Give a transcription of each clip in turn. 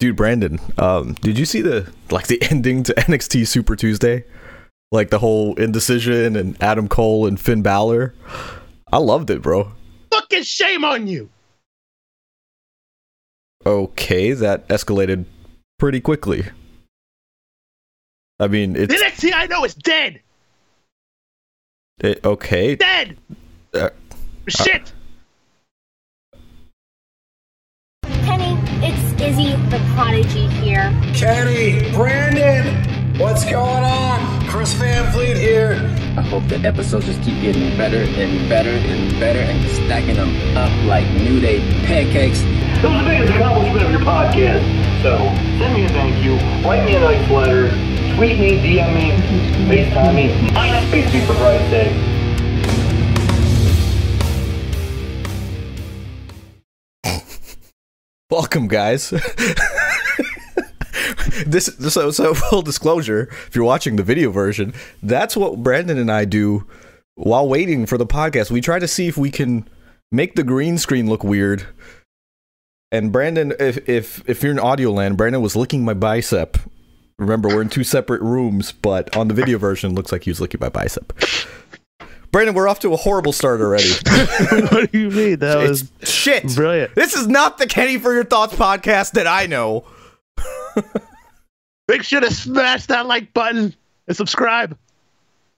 Dude, Brandon, um, did you see the like the ending to NXT Super Tuesday? Like the whole indecision and Adam Cole and Finn Balor. I loved it, bro. Fucking shame on you. Okay, that escalated pretty quickly. I mean, it's NXT I know is dead. it, okay. Dead. Uh, Shit. It's Izzy the Prodigy here. Kenny, Brandon, what's going on? Chris Van Vliet here. I hope the episodes just keep getting better and better and better and stacking them up like New Day pancakes. That was the biggest accomplishment of your podcast. So send me a thank you, write me a nice letter, tweet me, DM me, FaceTime me, MySpace me for Christ's sake. Welcome, guys. this so so full disclosure. If you're watching the video version, that's what Brandon and I do while waiting for the podcast. We try to see if we can make the green screen look weird. And Brandon, if if if you're in audio land, Brandon was licking my bicep. Remember, we're in two separate rooms, but on the video version, looks like he was licking my bicep. Brandon, we're off to a horrible start already. what do you mean? That it's was shit. brilliant. This is not the Kenny for Your Thoughts podcast that I know. Make sure to smash that like button and subscribe.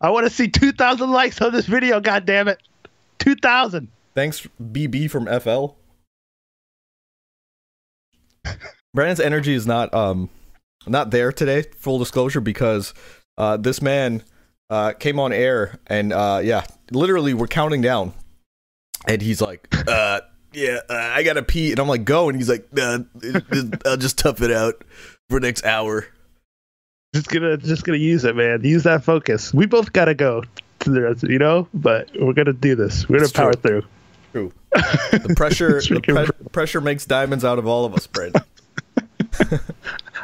I want to see 2,000 likes on this video. God damn it, 2,000. Thanks, BB from FL. Brandon's energy is not um not there today. Full disclosure, because uh, this man uh, came on air and uh, yeah, literally we're counting down, and he's like, uh, "Yeah, uh, I gotta pee," and I'm like, "Go," and he's like, uh, "I'll just tough it out for next hour." Just gonna, just gonna use it, man. Use that focus. We both gotta go to the rest, you know. But we're gonna do this. We're gonna It's power true. through. True. The pressure, the pre- pressure makes diamonds out of all of us, Brandon.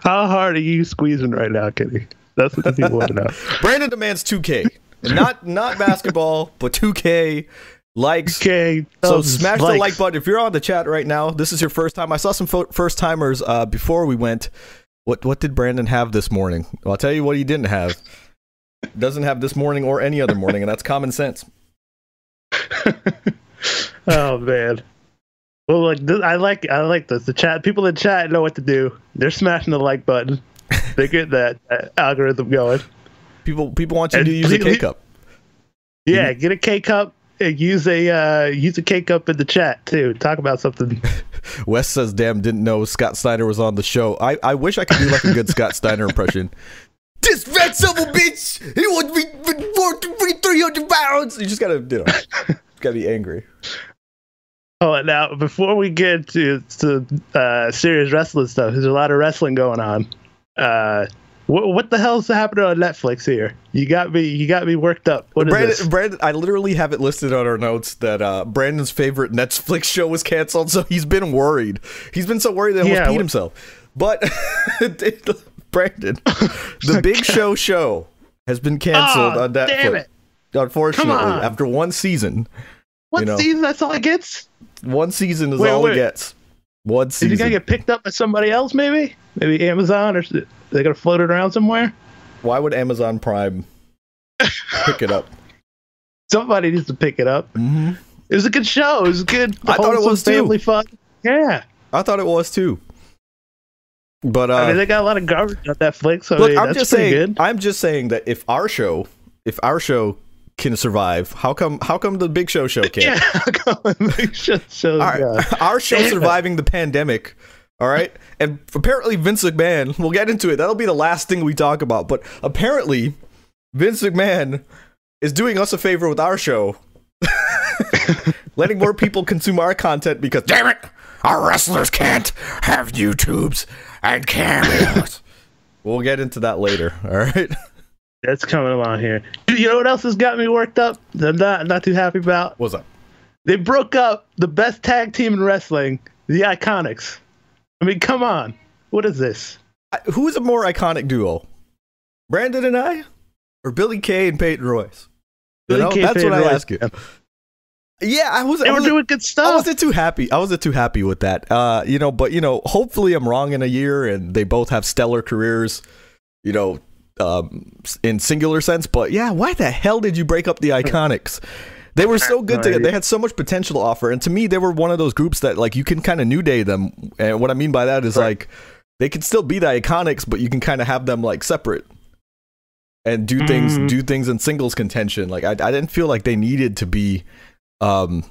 How hard are you squeezing right now, Kenny? That's what the people want to know. Brandon demands 2K, not not basketball, but 2K likes. Okay, So smash the like button if you're on the chat right now. This is your first time. I saw some fo- first timers uh, before we went. What what did Brandon have this morning? Well, I'll tell you what he didn't have. Doesn't have this morning or any other morning, and that's common sense. Oh man. Well, like I like I like this. The chat people in chat know what to do. They're smashing the like button. They get that uh, algorithm going. People people want you to use a please- K cup. Yeah, get a K cup. and Use a uh, use a K cup in the chat too. Talk about something. Wes says, "Damn, didn't know Scott Steiner was on the show." I, I wish I could do like a good Scott Steiner impression. This fat son of a bitch, he wants me for three hundred pounds. You just gotta, you know, gotta be angry. Oh, now before we get to to uh, serious wrestling stuff, there's a lot of wrestling going on. Uh, what what the hell's happening on Netflix here? You got me you got me worked up. What is Brandon, this? Brandon, I literally have it listed on our notes that uh, Brandon's favorite Netflix show was canceled, so he's been worried. He's been so worried that he almost Yeah, peed himself. But Brandon, the Big Show show has been canceled Oh, on Netflix. damn it. Unfortunately, on. after one season, One you know. season? That's all it gets. one season is Wait, all wait. he gets. One season. Is he gonna get picked up by somebody else? Maybe, maybe Amazon, or they gonna float it around somewhere? Why would Amazon Prime pick it up? Somebody needs to pick it up. hmm It was a good show. It was good. I thought it was too. fun. Yeah, I thought it was too. But uh, I mean they got a lot of garbage on Netflix. So I Look, mean, I'm that's just saying. good. I'm just saying that if our show, if our show can survive, how come? How come the Big Show show can't? Yeah, show, show, Our, our show surviving the pandemic. All right, and apparently Vince McMahon. We'll get into it. That'll be the last thing we talk about. But apparently, Vince McMahon is doing us a favor with our show, letting more people consume our content because damn it, our wrestlers can't have YouTubes and cameos. we'll get into that later. All right. That's coming along here. You know what else has got me worked up? that I'm not not too happy about. What's up? They broke up the best tag team in wrestling, the IIconics. I mean, come on. What is this? I- Who is a more iconic duo? Brandon and I? Or Billie Kay and Peyton Royce? You know, Kay, that's Peyton what I Royce. ask you. Yeah, I was. They I were was doing good stuff. I wasn't too happy. I wasn't too happy with that. Uh, you know, but you know, hopefully I'm wrong in a year and they both have stellar careers. You know, um, in singular sense. But yeah, why the hell did you break up the IIconics? They were so good together. They had so much potential to offer, and to me, they were one of those groups that like you can kind of new day them. And what I mean by that is like they can still be the IIconics, but you can kind of have them like separate and do things Mhm. do things in singles contention. Like I, I didn't feel like they needed to be um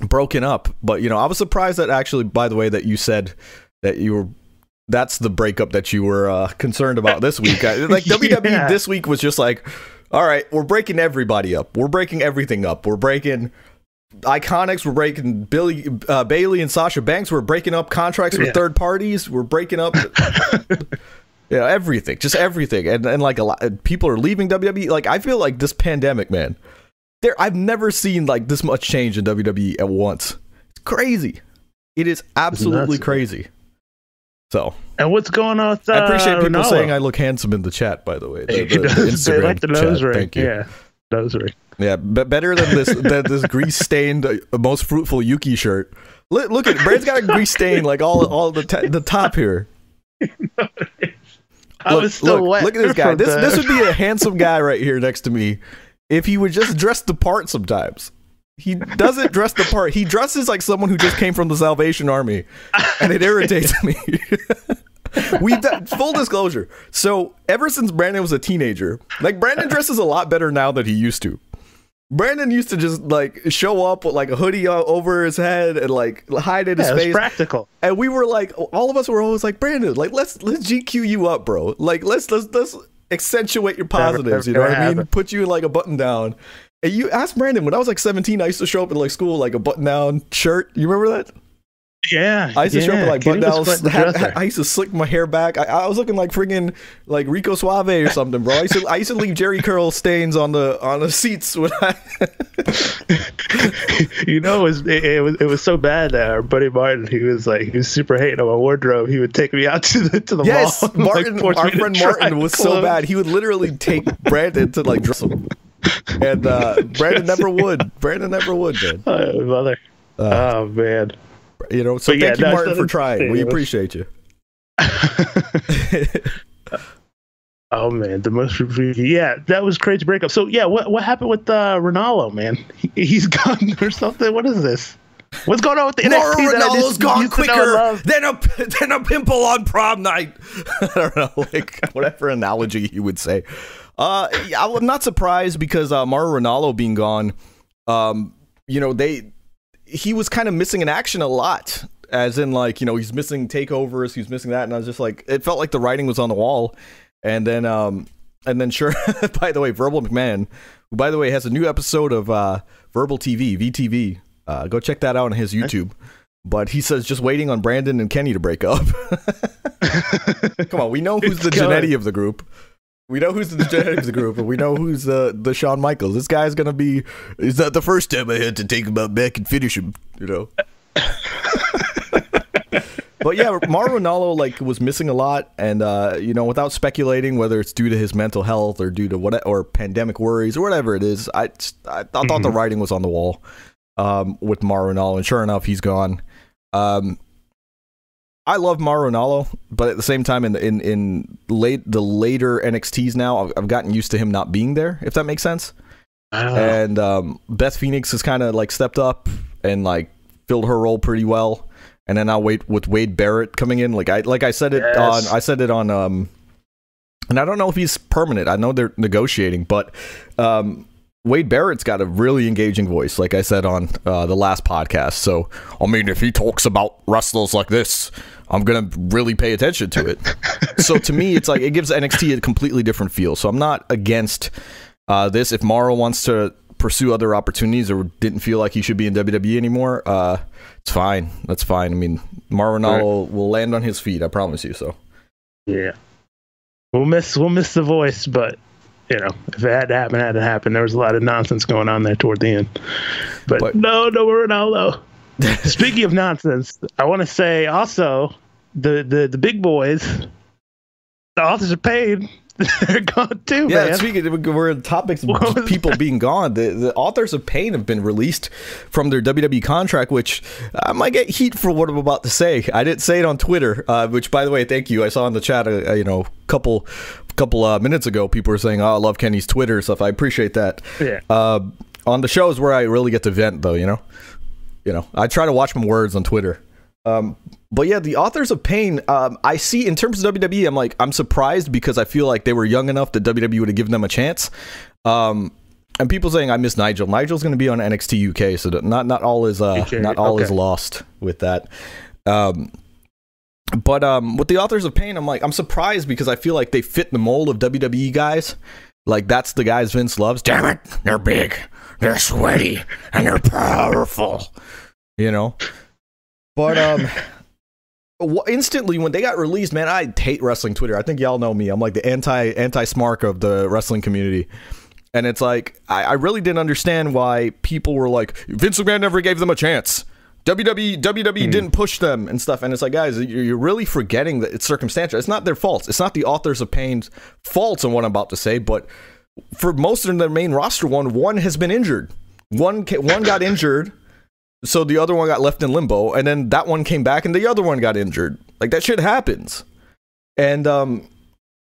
broken up. But you know, I was surprised that actually, by the way, that you said that you were. That's the breakup that you were uh, concerned about this week. I, like WWE Yeah. this week was just like, all right, we're breaking everybody up. We're breaking everything up. We're breaking IIconics. We're breaking Billie uh, Bayley and Sasha Banks. We're breaking up contracts with Yeah. third parties. We're breaking up. you know, everything, just everything, and and like a lot, people are leaving WWE. Like I feel like this pandemic, man. There, I've never seen like this much change in WWE at once. It's crazy. It is absolutely crazy. So and what's going on with uh, I appreciate people Ranallo? saying I look handsome in the chat. By the way, the, the- the Instagram like the nose chat. ring. Thank you. Yeah, nose ring. Yeah, but better than this than this grease stained uh, most fruitful Yuki shirt. Look, look at Brad's got a grease stain like all all the t- the top here. I Look, was still look, wet. look at this guy. This the- this would be a handsome guy right here next to me if he would just dress the part sometimes. He doesn't dress the part. He dresses like someone who just came from the Salvation Army, and it irritates me. We've full disclosure. So ever since Brandon was a teenager, like Brandon dresses a lot better now than he used to. Brandon used to just like show up with like a hoodie over his head and like hide in his yeah, face practical. and we were like all of us were always like brandon like let's let's gq you up bro like let's let's let's accentuate your Never- positives you know what i mean happened. put you in like a button down and you asked brandon when i was like 17 i used to show up in like school like a button down shirt you remember that Yeah, i used to show up yeah. in like button was downs quite the had- dresser. i used to slick my hair back I, I was looking like friggin' like rico suave or something bro i used to i used to leave Jheri curl stains on the on the seats when i you know, it was it, it was it was so bad that our buddy Martin, he was like he was super hating on my wardrobe. He would take me out to the to the yes mall. like, martin force our friend martin was so bad he would literally take brandon to like dress him and uh brandon never would brandon never would man Oh, mother. Uh, oh man. You know, so But yeah, thank you, no, Martin, for trying. We appreciate you. Oh man, the most yeah, that was crazy breakup. So yeah, what what happened with uh, Ranallo, man? He, he's gone or something. What is this? What's going on with the Mauro NXT that I Ranallo's gone used to know and quicker than a than a pimple on prom night. I don't know, like whatever analogy you would say. Uh, I'm not surprised because uh, Mauro Ranallo being gone, um, you know they he was kind of missing in action a lot. As in, like you know, he's missing takeovers, he's missing that, and I was just like, it felt like the writing was on the wall. And then, um, and then, sure. by the way, Verbal McMahon, who by the way has a new episode of uh, Verbal TV, VTV. Uh, go check that out on his YouTube. But he says just waiting on Brandon and Kenny to break up. Come on, we know who's the It's coming. Jannetty of the group. We know who's the the group, and we know who's the the Shawn Michaels. This guy's gonna be. Is that the first time I had to take him out back and finish him? You know. but yeah, Mauro Ranallo like was missing a lot, and uh, you know, without speculating whether it's due to his mental health or due to what or pandemic worries or whatever it is, I I, I thought the writing was on the wall um, with Mauro Ranallo, and sure enough, he's gone. Um, I love Mauro Ranallo, but at the same time, in in in late the later NXTs now, I've, I've gotten used to him not being there. If that makes sense and um, Beth Phoenix has kind of like stepped up and like filled her role pretty well. And then I'll wait with Wade Barrett coming in. Like I like I said it Yes. on I said it on um, and I don't know if he's permanent. I know they're negotiating, but um, Wade Barrett's got a really engaging voice. Like I said on uh, the last podcast. So I mean, if he talks about wrestlers like this, I'm gonna really pay attention to it. so to me, it's like it gives NXT a completely different feel. So I'm not against uh, this. If Mauro wants to pursue other opportunities or didn't feel like he should be in WWE anymore, uh, it's fine. That's fine. I mean, Mauro Ranallo will land on his feet. I promise you. So Yeah. We'll miss we'll miss the voice, but you know, if it had to happen, it had to happen. There was a lot of nonsense going on there toward the end. But, But- no, no Ranallo. Speaking of nonsense, I want to say also the, the the big boys, the authors of Pain. they're gone too, Yeah, man. speaking, of, we're in topics of people being gone. The, the authors of Pain have been released from their WWE contract, which I might get heat for what I'm about to say. I didn't say it on Twitter, uh, which, by the way, thank you. I saw in the chat, uh, you know, a couple couple uh, minutes ago, people were saying, "Oh, I love Kenny's Twitter stuff." I appreciate that. Yeah. Uh, on the shows where I really get to vent, though, you know, you know, I try to watch my words on Twitter. Um, but yeah, the authors of pain, um, I see in terms of WWE, I'm like, I'm surprised because I feel like they were young enough that WWE would have given them a chance. Um, and people saying I miss Nigel. Nigel's going to be on NXT UK, so not not all is uh, not all is lost with that. Um, but um, with the authors of pain, I'm like, I'm surprised because I feel like they fit the mold of WWE guys. Like that's the guys Vince loves. Damn it, they're big, they're sweaty, and they're powerful. You know. But um, instantly when they got released, man, I hate wrestling Twitter. I think y'all know me. I'm like the anti anti smark of the wrestling community. And it's like I, I really didn't understand why people were like Vince McMahon never gave them a chance. WWE WWE didn't push them and stuff. And it's like, guys, you're you're really forgetting that it's circumstantial. It's not their fault. It's not the authors of Pain's faults on what I'm about to say. But for most of their main roster, one one has been injured. One one got injured so the other one got left in limbo and then that one came back and the other one got injured like that shit happens and um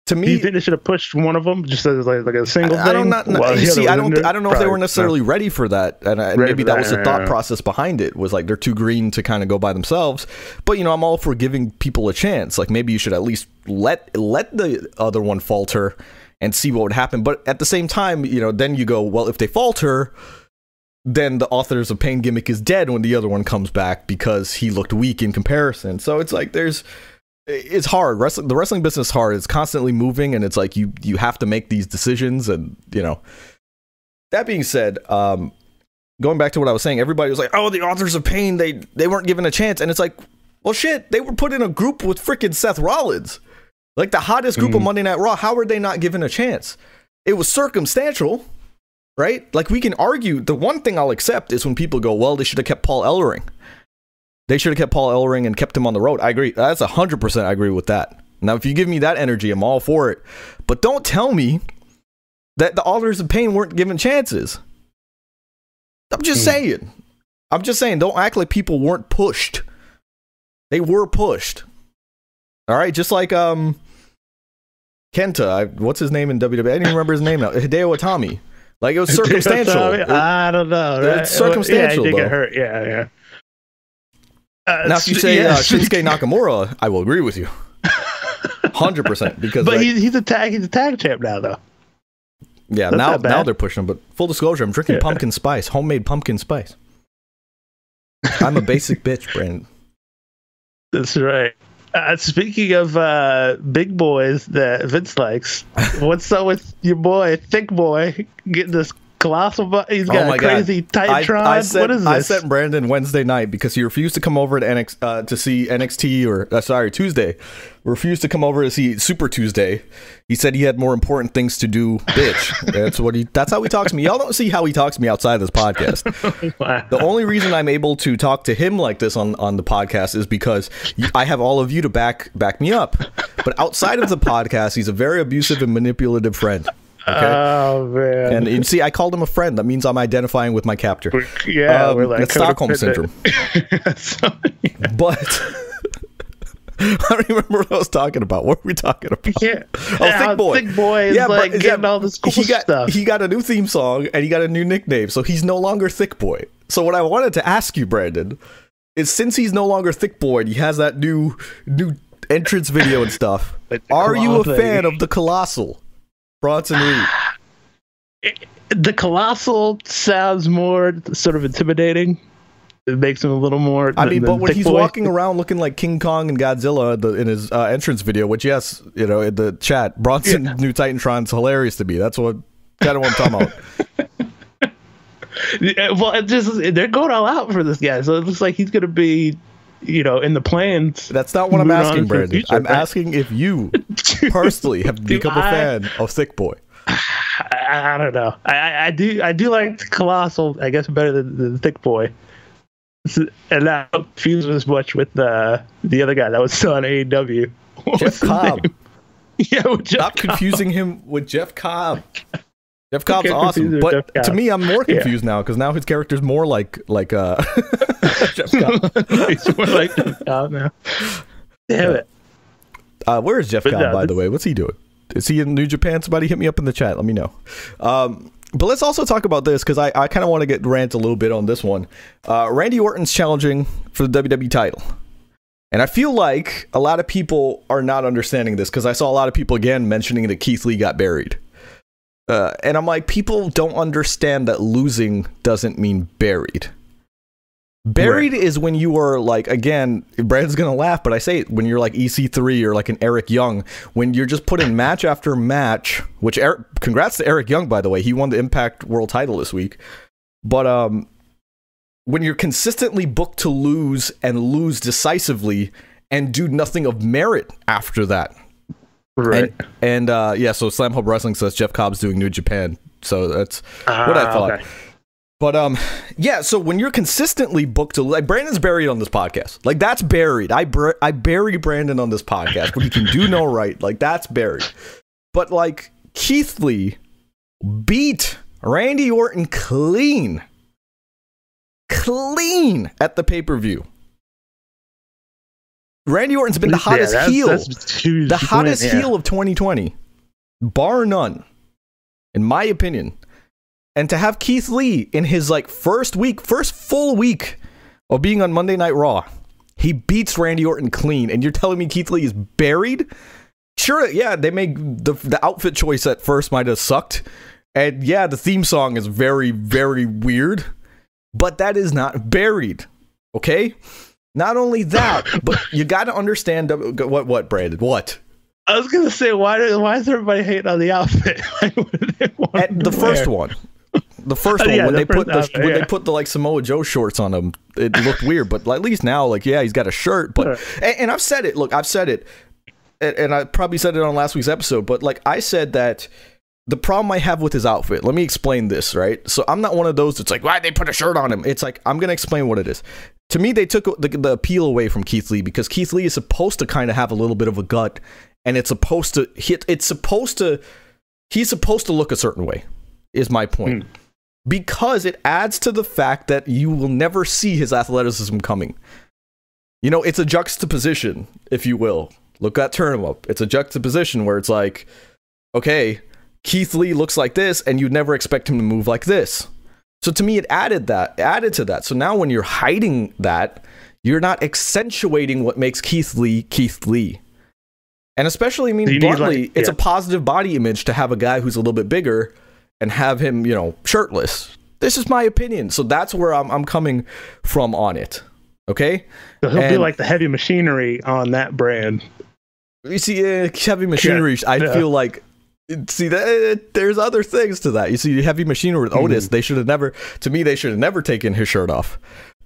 to Do you think they should have pushed one of them just as like, like a single I, thing? I don't not, see I don't? I don't know if they were necessarily ready for that and I, Ready maybe that that, was the thought yeah. process behind it was like they're too green to kind of go by themselves but you know I'm all for giving people a chance like maybe you should at least let let the other one falter and see what would happen. But at the same time you know then you go well if they falter then the authors of pain gimmick is dead when the other one comes back because he looked weak in comparison. So it's like there's it's hard. Wrestling the wrestling business is hard. It's constantly moving and it's like you you have to make these decisions and you know. That being said um going back to what i was saying everybody was like oh the authors of pain they they weren't given a chance. And it's like well shit they were put in a group with freaking seth rollins like the hottest group of mm. monday night raw how were they not given a chance it was circumstantial right? Like we can argue. The one thing I'll accept is when people go, "Well, they should have kept Paul Ellering. They should have kept Paul Ellering and kept him on the road." I agree. That's hundred percent. I agree with that. Now, if you give me that energy, I'm all for it. But don't tell me that the authors of pain weren't given chances. I'm just mm. saying. I'm just saying. Don't act like people weren't pushed. They were pushed. All right, just like um. Kenta, I, what's his name in WWE? I didn't even remember his name now. Hideo Itami. Like it was circumstantial. I don't know. right? It's circumstantial, Yeah, he did get hurt. Yeah, yeah. Uh, now, if you say yeah. uh, Shinsuke Nakamura, I will agree with you, hundred percent. Because but like, he's, he's a tag he's a tag champ now though. yeah, that's now now they're pushing him. But full disclosure, I'm drinking Yeah. pumpkin spice, homemade pumpkin spice. I'm a basic bitch, Brandon. That's right. Uh, speaking of uh, big boys that Vince likes, what's up with your boy, thick boy, getting this colossal? Bu- he's Oh got my a God. crazy I, I sent, what is this? I sent Brandon Wednesday night because he refused to come over to NX uh, to see NXT or uh, sorry Tuesday, refused to come over to see Super Tuesday. He said he had more important things to do. Bitch, that's what he. That's how he talks to me. Y'all don't see how he talks to me outside of this podcast. Wow. The only reason I'm able to talk to him like this on, on the podcast is because I have all of you to back back me up. But outside of the podcast, he's a very abusive and manipulative friend. Okay. Oh man. and you see, I called him a friend. That means I'm identifying with my captor. yeah, Um, we're like Stockholm syndrome. codependent. So- But I don't remember what I was talking about. What were we talking about? yeah. Oh, Yeah, Thick Boy. Thick boy is Yeah, like is getting that- all this cool he got, stuff. He got a new theme song and he got a new nickname, so he's no longer Thick Boy. So what I wanted to ask you, Brandon, is since he's no longer Thick Boy, and he has that new new entrance video and stuff. Like are you a claw fan of the Colossal Bronson Reed? the colossal sounds more sort of intimidating. It makes him a little more. I mean, but when he's Boy. walking around looking like King Kong and Godzilla in the- in his uh, entrance video, which yes, you know, in the chat, Bronson New Titantron's hilarious to me. That's what kind of what I'm talking about. Yeah, well, just they're going all out for this guy, so it looks like he's going to be, you know, in the plans. That's not what I'm asking, Brandon. future, I'm right? asking if you personally have become a I- fan of Thick Boy. I, I don't know. I, I, do I do like colossal. I guess better than the thick boy. And that confused as much with the the other guy that was still on AEW. What Jeff Cobb. name? yeah, with Jeff Stop Cobb. confusing him with Jeff Cobb. Jeff Cobb's awesome, but Cobb. to me, I'm more Yeah. confused now because now his character's more like like uh Jeff Cobb. He's more like Jeff Cobb now. Damn it. Uh, where is Jeff Cobb, no, by the way? What's he doing? Is he in New Japan? Somebody hit me up in the chat. Let me know. Um, but let's also talk about this because I, I kind of want to get rant a little bit on this one. Uh, Randy Orton's challenging for the WWE title. And I feel like a lot of people are not understanding this because I saw a lot of people again mentioning that Keith Lee got buried. Uh, and I'm like, people don't understand that losing doesn't mean buried. Buried is when you are like again, Brandon's gonna laugh, but I say it when you're like EC3 or like an Eric Young, when you're just putting match after match. Which Eric, congrats to Eric Young by the way, he won the Impact World Title this week. But um, when you're consistently booked to lose and lose decisively and do nothing of merit after that, Right. and, and uh, yeah, so Slam Hub Wrestling says Jeff Cobb's doing New Japan, so that's what I Ah, thought. okay. But um, yeah. So when you're consistently booked to like Brandon's buried on this podcast, like that's buried. I bur- I bury Brandon on this podcast, but he can do no right. Like that's buried. But like Keith Lee beat Randy Orton clean, clean at the pay per view. Randy Orton's been the Yeah, hottest that's- heel that's the win, hottest yeah. heel of 2020, bar none, in my opinion. And to have Keith Lee in his like first week, first full week of being on Monday Night Raw, he beats Randy Orton clean, and you're telling me Keith Lee is buried? Sure, yeah, they make the the outfit choice at first might have sucked, and yeah, the theme song is very very weird, but that is not buried. Okay. Not only that, but you got to understand what what Brandon what I was gonna say, why do, why is everybody hating on the outfit? Like, what do they want at the to first one. The first one, yeah, when the they put the when they put the like Samoa Joe shorts on him, it looked weird. But like, at least now, like yeah, he's got a shirt. But and, and I've said it. Look, I've said it, and, and I probably said it on last week's episode. But like I said that the problem I have with his outfit. Let me explain this. Right. So I'm not one of those that's like why they put a shirt on him. It's like I'm gonna explain what it is. To me, they took the, the appeal away from Keith Lee because Keith Lee is supposed to kind of have a little bit of a gut, and it's supposed to hit. It's supposed to. He's supposed to look a certain way. Is my point hmm. Because it adds to the fact that you will never see his athleticism coming. You know, it's a juxtaposition, if you will. Look at turn up. It's a juxtaposition where it's like, okay, Keith Lee looks like this, and you'd never expect him to move like this. So to me, it added that, added to that. So now when you're hiding that, you're not accentuating what makes Keith Lee Keith Lee. And especially, I mean, So bluntly, like- it's a positive body image to have a guy who's a little bit bigger and have him, you know, shirtless. This is my opinion. So that's where I'm, I'm coming from on it. Okay? So he'll be like the heavy machinery on that brand. You see, uh, heavy machinery, I yeah. feel like. See that there's other things to that. You see, heavy machinery with Otis. Mm-hmm. They should have never. To me, they should have never taken his shirt off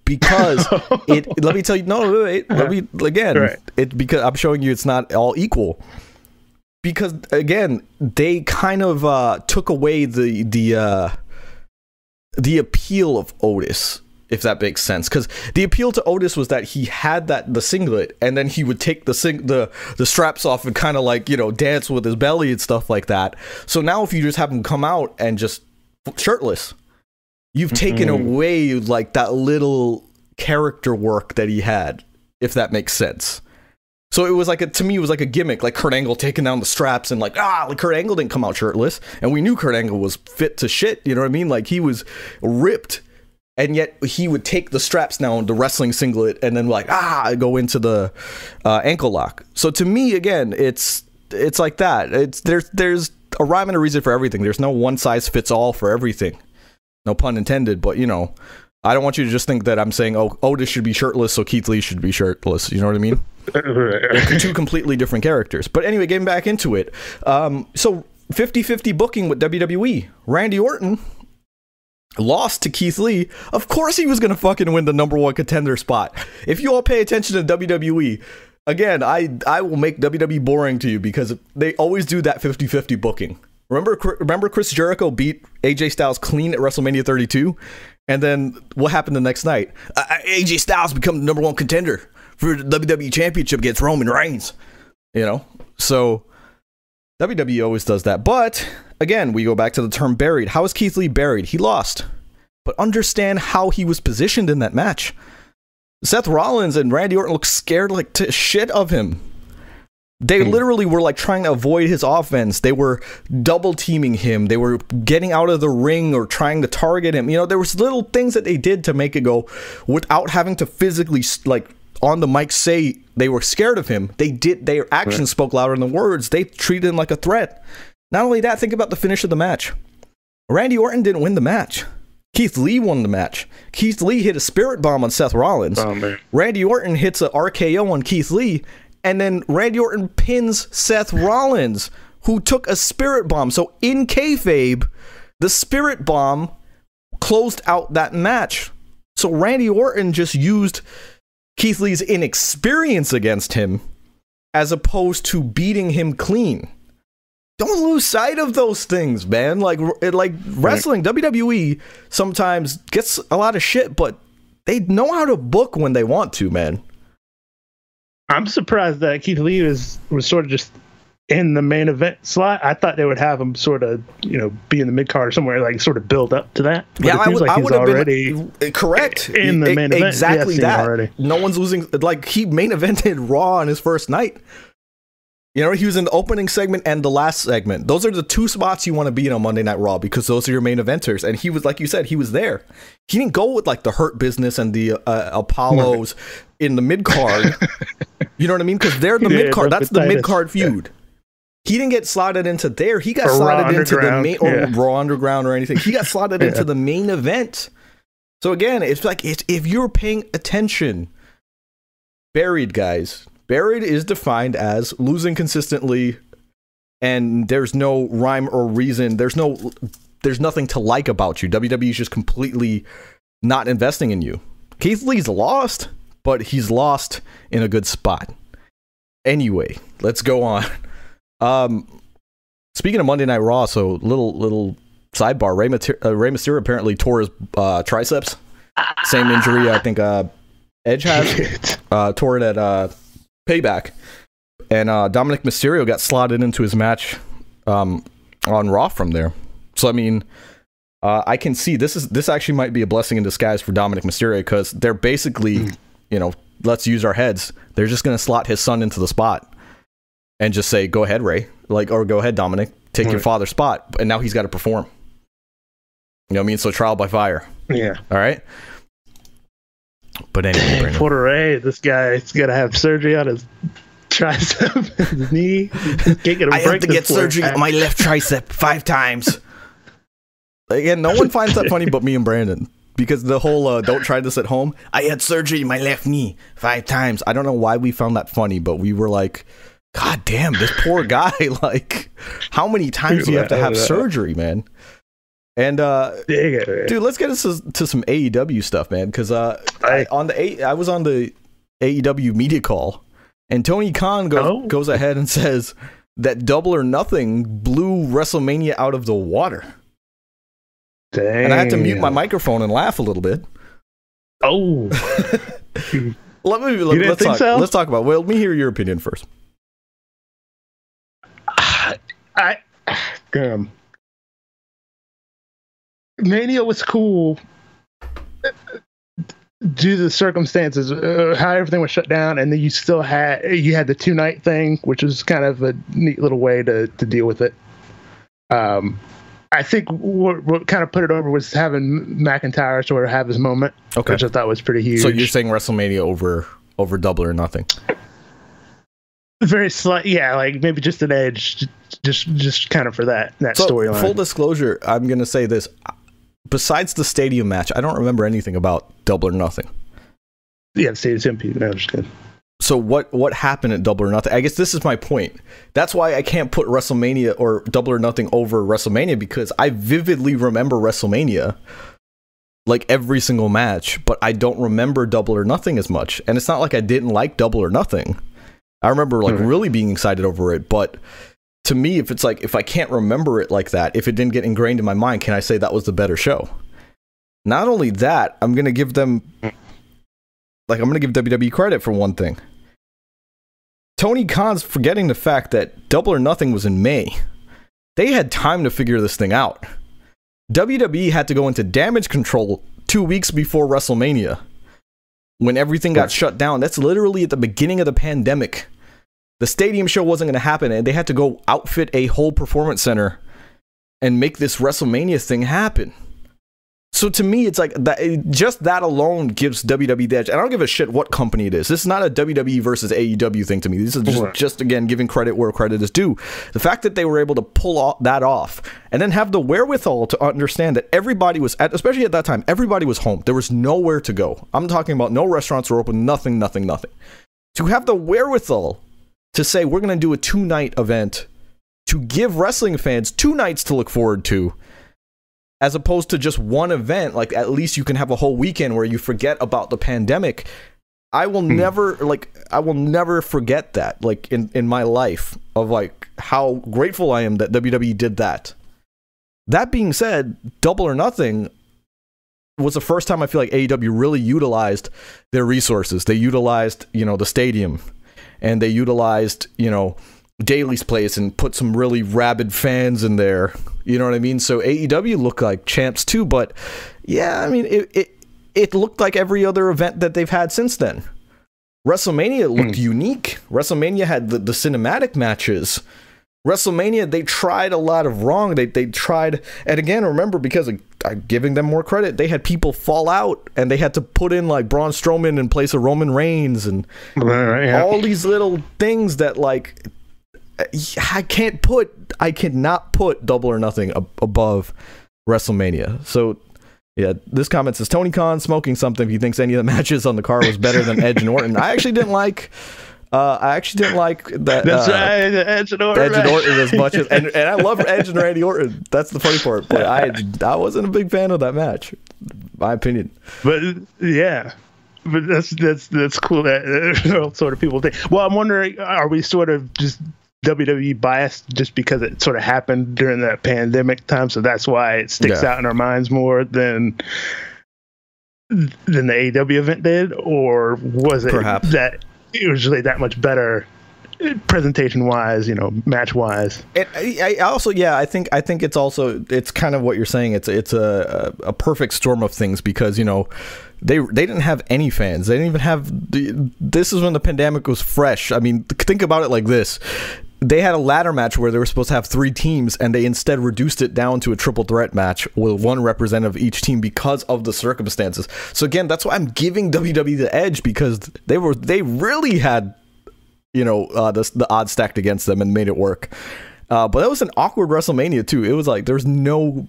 because it. Let me tell you. No, wait. Let me again. Right. It because I'm showing you it's not all equal. Because again, they kind of uh, took away the the uh, the appeal of Otis, if that makes sense. Because the appeal to Otis was that he had that the singlet, and then he would take the sing the the straps off and kind of like you know dance with his belly and stuff like that. So now, if you just have him come out and just shirtless, you've taken away like that little character work that he had, if that makes sense. So it was like a, to me, it was like a gimmick, like Kurt Angle taking down the straps and like ah, like Kurt Angle didn't come out shirtless, and we knew Kurt Angle was fit to shit. You know what I mean? Like he was ripped, and yet he would take the straps down, the wrestling singlet, and then like ah, go into the uh, ankle lock. So to me, again, it's it's like that. It's there's there's a rhyme and a reason for everything. There's no one size fits all for everything. No pun intended, but you know. I don't want you to just think that I'm saying, oh, Otis should be shirtless, so Keith Lee should be shirtless. You know what I mean? Two completely different characters. But anyway, getting back into it. Um, so 50 50 booking with WWE. Randy Orton lost to Keith Lee. Of course, he was going to fucking win the number one contender spot. If you all pay attention to WWE, again, I, I will make WWE boring to you because they always do that 50 50 booking. Remember, remember Chris Jericho beat AJ Styles clean at WrestleMania 32? And then what happened the next night? Uh, AJ Styles become the number one contender for the WWE Championship against Roman Reigns. You know, so WWE always does that. But again, we go back to the term buried. How is Keith Lee buried? He lost. But understand how he was positioned in that match. Seth Rollins and Randy Orton looked scared like to shit of him. They hmm. literally were like trying to avoid his offense. They were double teaming him. They were getting out of the ring or trying to target him. You know, there was little things that they did to make it go without having to physically like on the mic say they were scared of him. They did their actions spoke louder than the words. They treated him like a threat. Not only that, think about the finish of the match. Randy Orton didn't win the match. Keith Lee won the match. Keith Lee hit a spirit bomb on Seth Rollins. Oh. Randy Orton hits a RKO on Keith Lee, and then Randy Orton pins Seth Rollins, who took a spirit bomb. So in kayfabe, the spirit bomb closed out that match. So Randy Orton just used Keith Lee's inexperience against him as opposed to beating him clean. Don't lose sight of those things, man. Like it, like wrestling, WWE sometimes gets a lot of shit, but they know how to book when they want to, man. I'm surprised that Keith Lee was was sort of just in the main event slot. I thought they would have him sort of, you know, be in the mid card or somewhere, like sort of build up to that. But it I seems would, like I he's would have already been correct in the E- main event. Exactly that. already. No one's losing. Like he main evented Raw on his first night. You know, he was in the opening segment and the last segment. Those are the two spots you want to be in on Monday Night Raw because those are your main eventers. And he was, like you said, he was there. He didn't go with like the Hurt Business and the uh, Apollos in the mid card. you know what I mean? Because they're the Yeah, mid card. That's the mid card feud. He didn't get slotted into there. He got Or slotted into the main or yeah. Raw Underground or anything. He got slotted Yeah. into the main event. So again, it's like it's, if you're paying attention, buried guys, buried is defined as losing consistently, and there's no rhyme or reason. There's no, there's nothing to like about you. WWE is just completely not investing in you. Keith Lee's lost, but he's lost in a good spot. Anyway, let's go on. Um, speaking of Monday Night Raw, so little little sidebar. Ray, Mater- uh, Rey Mysterio apparently tore his uh, triceps. Same injury I think uh, Edge has. Uh, tore it at uh, Payback, and uh, Dominic Mysterio got slotted into his match um, on Raw from there. So I mean, uh, I can see this is this actually might be a blessing in disguise for Dominic Mysterio because they're basically, you know, let's use our heads. They're just gonna slot his son into the spot and just say, "Go ahead, Rey," like, or "Go ahead, Dominic, take your father's spot." And now he's got to perform. You know what I mean? So trial by fire. yeah. All right. But anyway, Brandon. Porter Rey, this guy's got to have surgery on his tricep, his knee. He Can't get a I have to get surgery sport. on my left tricep five times. Again, no one finds that funny but me and Brandon. Because the whole uh, don't try this at home. I had surgery in my left knee five times. I don't know why we found that funny, but we were like, God damn, this poor guy. like, how many times do you have to have surgery, man? And uh, it. dude, let's get into to some AEW stuff, man. Because uh, I, Right. on the A, I was on the AEW media call, and Tony Khan goes Oh. goes ahead and says that Double or Nothing blew WrestleMania out of the water, Dang. and I had to mute my microphone and laugh a little bit. Oh, Let me let, us talk. so? Let's talk about. Well, let me hear your opinion first. I um, Mania was cool due to the circumstances, uh, how everything was shut down, and then you still had you had the two night thing, which was kind of a neat little way to to deal with it. Um, I think what, what kind of put it over was having McIntyre sort of have his moment, Okay, which I thought was pretty huge. so you're saying WrestleMania over over Double or Nothing? very slight, yeah, like maybe just an edge, just just kind of for that that So, storyline. full disclosure, I'm gonna say this. Besides the stadium match, I don't remember anything about Double or Nothing. yeah, the of MP. That was good. so what what happened at Double or Nothing? I guess this is my point. That's why I can't put WrestleMania or Double or Nothing over WrestleMania because I vividly remember WrestleMania like every single match, but I don't remember Double or Nothing as much. And it's not like I didn't like Double or Nothing. I remember like Mhm. really being excited over it, but to me if it's like if I can't remember it like that, if it didn't get ingrained in my mind, can I say that was the better show? Not only that, I'm going to give them like I'm going to give WWE credit for one thing Tony Khan's forgetting the fact that Double or Nothing was in May. They had time to figure this thing out. WWE had to go into damage control two weeks before WrestleMania when everything got shut down. That's literally at the beginning of the pandemic. The stadium show wasn't going to happen, and they had to go outfit a whole performance center and make this WrestleMania thing happen. So to me, it's like that. Just that alone gives WWE the edge. And I don't give a shit what company it is. This is not a WWE versus AEW thing to me. This is just, Right. just again giving credit where credit is due. The fact that they were able to pull off, that off and then have the wherewithal to understand that everybody was, at, especially at that time, everybody was home. There was nowhere to go. I'm talking about no restaurants were open. Nothing. Nothing. Nothing. To have the wherewithal to say we're going to do a two night event to give wrestling fans two nights to look forward to as opposed to just one event like at least you can have a whole weekend where you forget about the pandemic. I will hmm. never like i will never forget that like in in my life of like how grateful i am that wwe did that. That being said double or nothing was the first time i feel like aew really utilized their resources. They utilized you know the stadium and they utilized you know Daily's Place and put some really rabid fans in there. You know what I mean? So AEW looked like champs too, but yeah, I mean it it, it looked like every other event that they've had since then. WrestleMania looked hmm. unique. WrestleMania had the, the cinematic matches. WrestleMania, they tried a lot of wrong. They they tried, and again, remember because of, I'm giving them more credit, they had people fall out, and they had to put in like Braun Strowman in place of Roman Reigns, and yeah. all these little things that like I can't put I cannot put double or nothing above WrestleMania. So yeah, this comment says Tony Khan smoking something. If he thinks any of the matches on the card was better than Edge and Orton. I actually didn't like. Uh, I actually didn't like that. That's uh, right. Edge and Orton. Edge and. Orton as much as and, and I love Edge and Randy Orton. That's the funny part. But I I wasn't a big fan of that match. My opinion. But yeah, but that's that's that's cool that sort of people think. Well, I'm wondering, are we sort of just WWE biased just because it sort of happened during that pandemic time, so that's why it sticks Yeah. out in our minds more than than the AW event did, or was it Perhaps. that really that much better presentation wise, you know, match wise? It, I, also, yeah, I think I think it's also it's kind of what you're saying. It's it's a, a perfect storm of things because you know they they didn't have any fans. They didn't even have. The, this is when the pandemic was fresh. I mean, think about it like this. They had a ladder match where they were supposed to have three teams, and they instead reduced it down to a triple threat match with one representative of each team because of the circumstances. So again, that's why I'm giving WWE the edge because they were they really had you know uh, the the odds stacked against them and made it work. Uh, but that was an awkward WrestleMania too. It was like there's no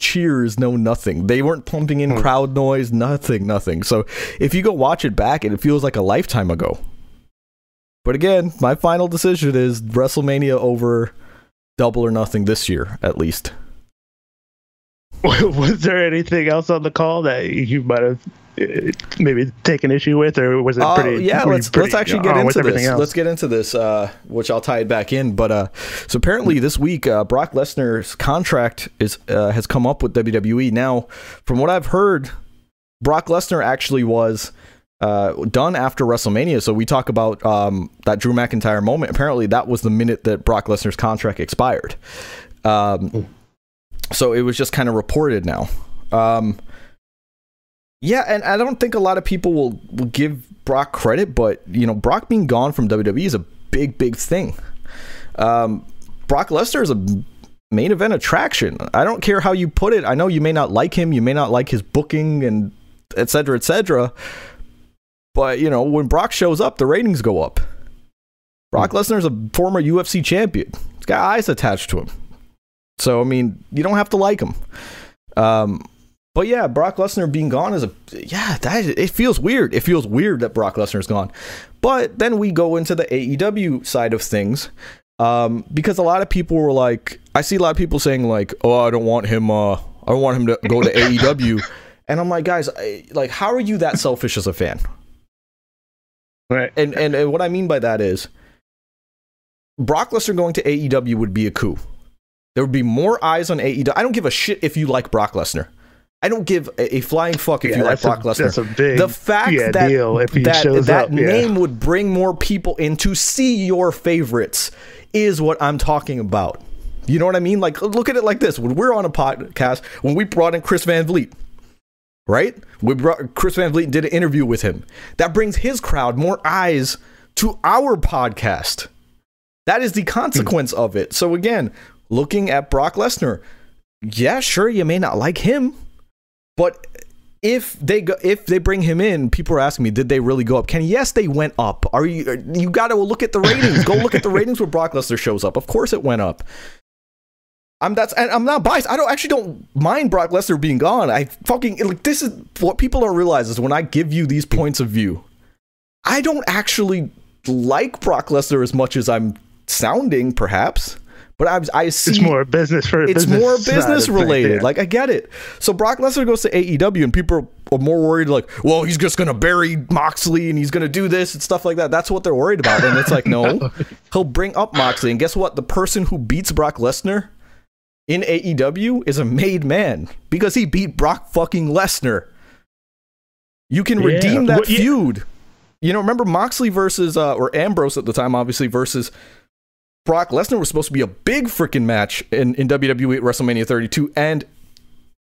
cheers, no nothing. They weren't pumping in crowd noise, nothing, nothing. So if you go watch it back, it feels like a lifetime ago. But again, my final decision is WrestleMania over Double or Nothing this year, at least. was there anything else on the call that you might have uh, maybe taken issue with, or was it Uh, pretty? yeah, let's pretty let's actually get on with into this. else? Let's get into this, uh, which I'll tie it back in. But uh, so apparently this week, uh, Brock Lesnar's contract is uh, has come up with WWE. Now, from what I've heard, Brock Lesnar actually was uh, done after WrestleMania. So we talk about um, that Drew McIntyre moment. Apparently, that was the minute that Brock Lesnar's contract expired. Um, so it was just kind of reported now. Um, yeah, and I don't think a lot of people will, will give Brock credit, but you know, Brock being gone from WWE is a big, big thing. Um, Brock Lesnar is a main event attraction. I don't care how you put it. I know you may not like him, you may not like his booking, and et cetera, et cetera. But you know, when Brock shows up, the ratings go up. Brock Lesnar's a former UFC champion. He's got eyes attached to him. So I mean, you don't have to like him. Um, but yeah, Brock Lesnar being gone is a yeah. That it feels weird. It feels weird that Brock Lesnar's gone. But then we go into the AEW side of things, um, because a lot of people were like, I see a lot of people saying like, oh, I don't want him. Uh, I don't want him to go to AEW. And I'm like, guys, I, like, how are you that selfish as a fan? Right. And, and and what I mean by that is, Brock Lesnar going to AEW would be a coup. There would be more eyes on AEW. I don't give a shit if you like Brock Lesnar. I don't give a, a flying fuck if Yeah, you like that's a- Brock Lesnar. that's a big, the fact yeah, that deal if he that, shows that up, yeah. name would bring more people in to see your favorites is what I'm talking about. You know what I mean? Like, look at it like this: when we're on a podcast, when we brought in Chris Van Vliet, right? We brought Chris Van Vliet did an interview with him. That brings his crowd more eyes to our podcast. That is the consequence of it. So again, looking at Brock Lesnar, yeah, sure, you may not like him, but if they go, if they bring him in, people are asking me, did they really go up? Kenny, yes, they went up. Are you? You got to look at the ratings. go look at the ratings where Brock Lesnar shows up. Of course, it went up. I'm that's and I'm not biased. I don't actually don't mind Brock Lesnar being gone. I fucking like this is what people don't realize is when I give you these points of view, I don't actually like Brock Lesnar as much as I'm sounding, perhaps. But I, I see It's more business for it's business more business related. yeah. Like I get it. So Brock Lesnar goes to AEW, and people are more worried. Like, well, he's just gonna bury Moxley, and he's gonna do this and stuff like that. That's what they're worried about. And it's like, no, he'll bring up Moxley, and guess what? The person who beats Brock Lesnar in AEW is a made man because he beat Brock fucking Lesnar. You can Yeah. redeem that Well, yeah. feud. You know, remember Moxley versus uh, or Ambrose at the time, obviously versus Brock Lesnar was supposed to be a big freaking match in, in WWE at WrestleMania 32 and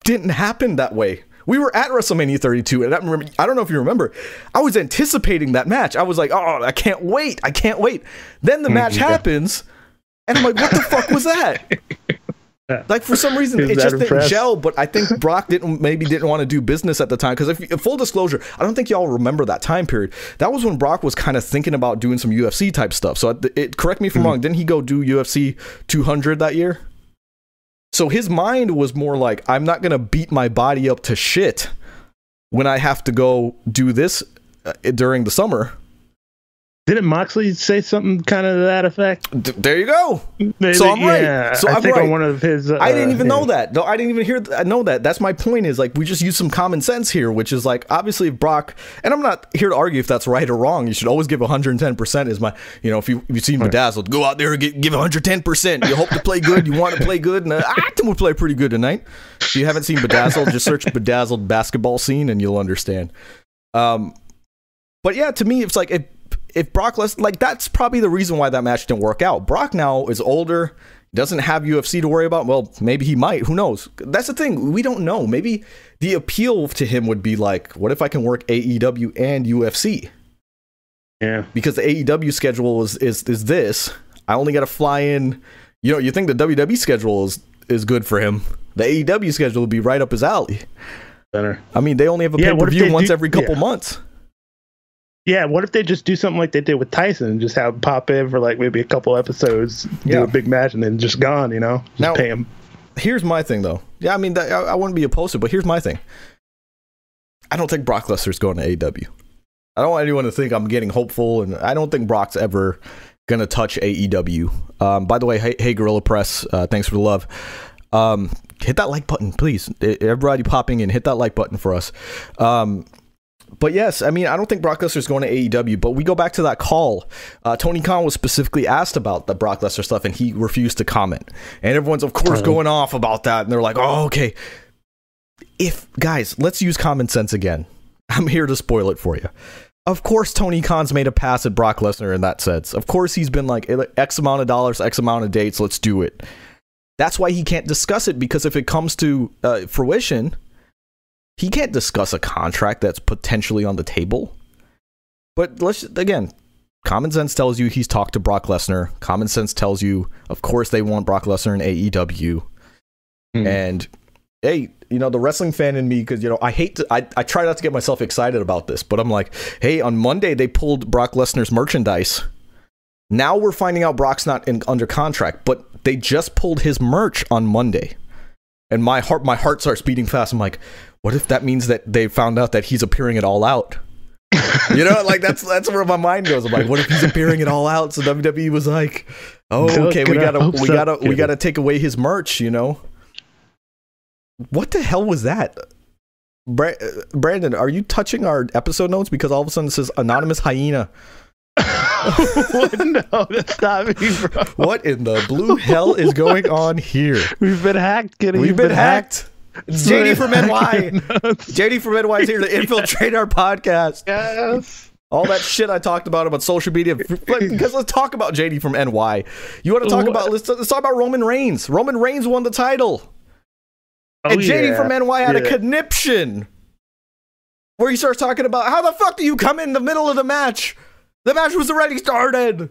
didn't happen that way. We were at WrestleMania 32, and I, remember, I don't know if you remember, I was anticipating that match. I was like, oh, I can't wait. I can't wait. Then the match happens, and I'm like, what the fuck was that? Like for some reason, it just didn't gel. But I think Brock didn't maybe didn't want to do business at the time because if if full disclosure, I don't think y'all remember that time period. That was when Brock was kind of thinking about doing some UFC type stuff. So it, it correct me if I'm Mm-hmm. wrong. Didn't he go do UFC 200 that year? So his mind was more like, I'm not gonna beat my body up to shit when I have to go do this uh, during the summer. Didn't Moxley say something kind of to that effect? D- there you go. Maybe, So I'm right. yeah, So I I'm think right. on one of his. Uh, I didn't even know that. No, I didn't even hear th- know that. That's my point. Is like we just use some common sense here, which is like obviously if Brock. And I'm not here to argue if that's right or wrong. You should always give 110. percent Is my you know if you if you see bedazzled, go out there and get, give 110. percent You hope to play good. You want to play good, and uh, I think we'll play pretty good tonight. If you haven't seen bedazzled, just search bedazzled basketball scene and you'll understand. Um, but yeah, to me, it's like if if Brock Lesnar, like that's probably the reason why that match didn't work out. Brock now is older, doesn't have UFC to worry about. Well, maybe he might. Who knows? That's the thing. We don't know. Maybe the appeal to him would be like, what if I can work AEW and UFC? Yeah. Because the AEW schedule is is is this. I only got to fly in. You know, you think the WWE schedule is is good for him. The AEW schedule would be right up his alley. Better. I mean, they only have a Yeah, pay per view once do- every couple yeah. months. Yeah, what if they just do something like they did with Tyson and just have him pop in for like maybe a couple episodes, Yeah. do a big match, and then just gone, you know? Just Now- pay him. here's my thing though. Yeah, I mean, that, I, I wouldn't be opposed to, it, but here's my thing. I don't think Brock Lesnar's going to AEW. I don't want anyone to think I'm getting hopeful, and I don't think Brock's ever gonna touch AEW. Um, by the way, hey, hey Gorilla Press, uh, thanks for the love. Um, hit that like button, please. Everybody popping in, hit that like button for us. Um, but yes, I mean, I don't think Brock Lesnar's going to AEW. But we go back to that call. Uh, Tony Khan was specifically asked about the Brock Lesnar stuff, and he refused to comment. And everyone's, of course, going off about that. And they're like, "Oh, okay." If guys, let's use common sense again. I'm here to spoil it for you. Of course, Tony Khan's made a pass at Brock Lesnar in that sense. Of course, he's been like X amount of dollars, X amount of dates. Let's do it. That's why he can't discuss it because if it comes to uh, fruition, he can't discuss a contract that's potentially on the table. But let's again, common sense tells you he's talked to Brock Lesnar. Common sense tells you, of course, they want Brock Lesnar in AEW. Hmm. And hey, you know the wrestling fan in me because you know I hate to I, I try not to get myself excited about this, but I'm like, hey, on Monday they pulled Brock Lesnar's merchandise. Now we're finding out Brock's not in, under contract, but they just pulled his merch on Monday, and my heart my heart starts beating fast. I'm like, what if that means that they found out that he's appearing it All Out? you know, like that's that's where my mind goes. I'm like, what if he's appearing it All Out? So WWE was like, oh, okay, we gotta we gotta we gotta take away his merch. You know, what the hell was that? Uh, Brandon, are you touching our episode notes because all of a sudden it says anonymous hyena? no, that's not me, bro. What in the blue hell is going on here? We've been hacked. We've You've been hacked. It's JD from NY. JD from NY is here to infiltrate our podcast. Yes. All that shit I talked about about social media. Because let's talk about JD from NY. You want to talk about let's, let's talk about Roman Reigns. Roman Reigns won the title. Oh, and JD yeah. from NY had a conniption where he starts talking about how the fuck do you come in the middle of the match? The match was already started.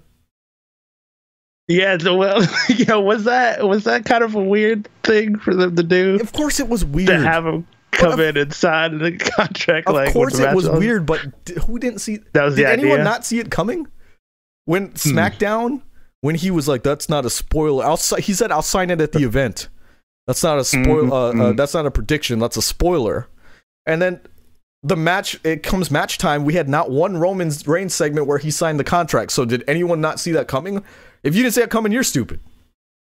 Yeah, so, well, you know, was that was that kind of a weird thing for them to do Of course, it was weird to have him come in and sign the contract? of like, course, it was on? weird, but who didn't see? That was Did anyone idea. Hmm. not see it coming? When SmackDown, when he was like, "That's not a spoiler." I'll, he said, "I'll sign it at the event." That's not a spoil. Mhm, Uh, uh, mhm. that's not a prediction. That's a spoiler. And then the match. It comes match time. We had not one Roman Reigns segment where he signed the contract. So did anyone not see that coming? If you didn't see it coming, you're stupid.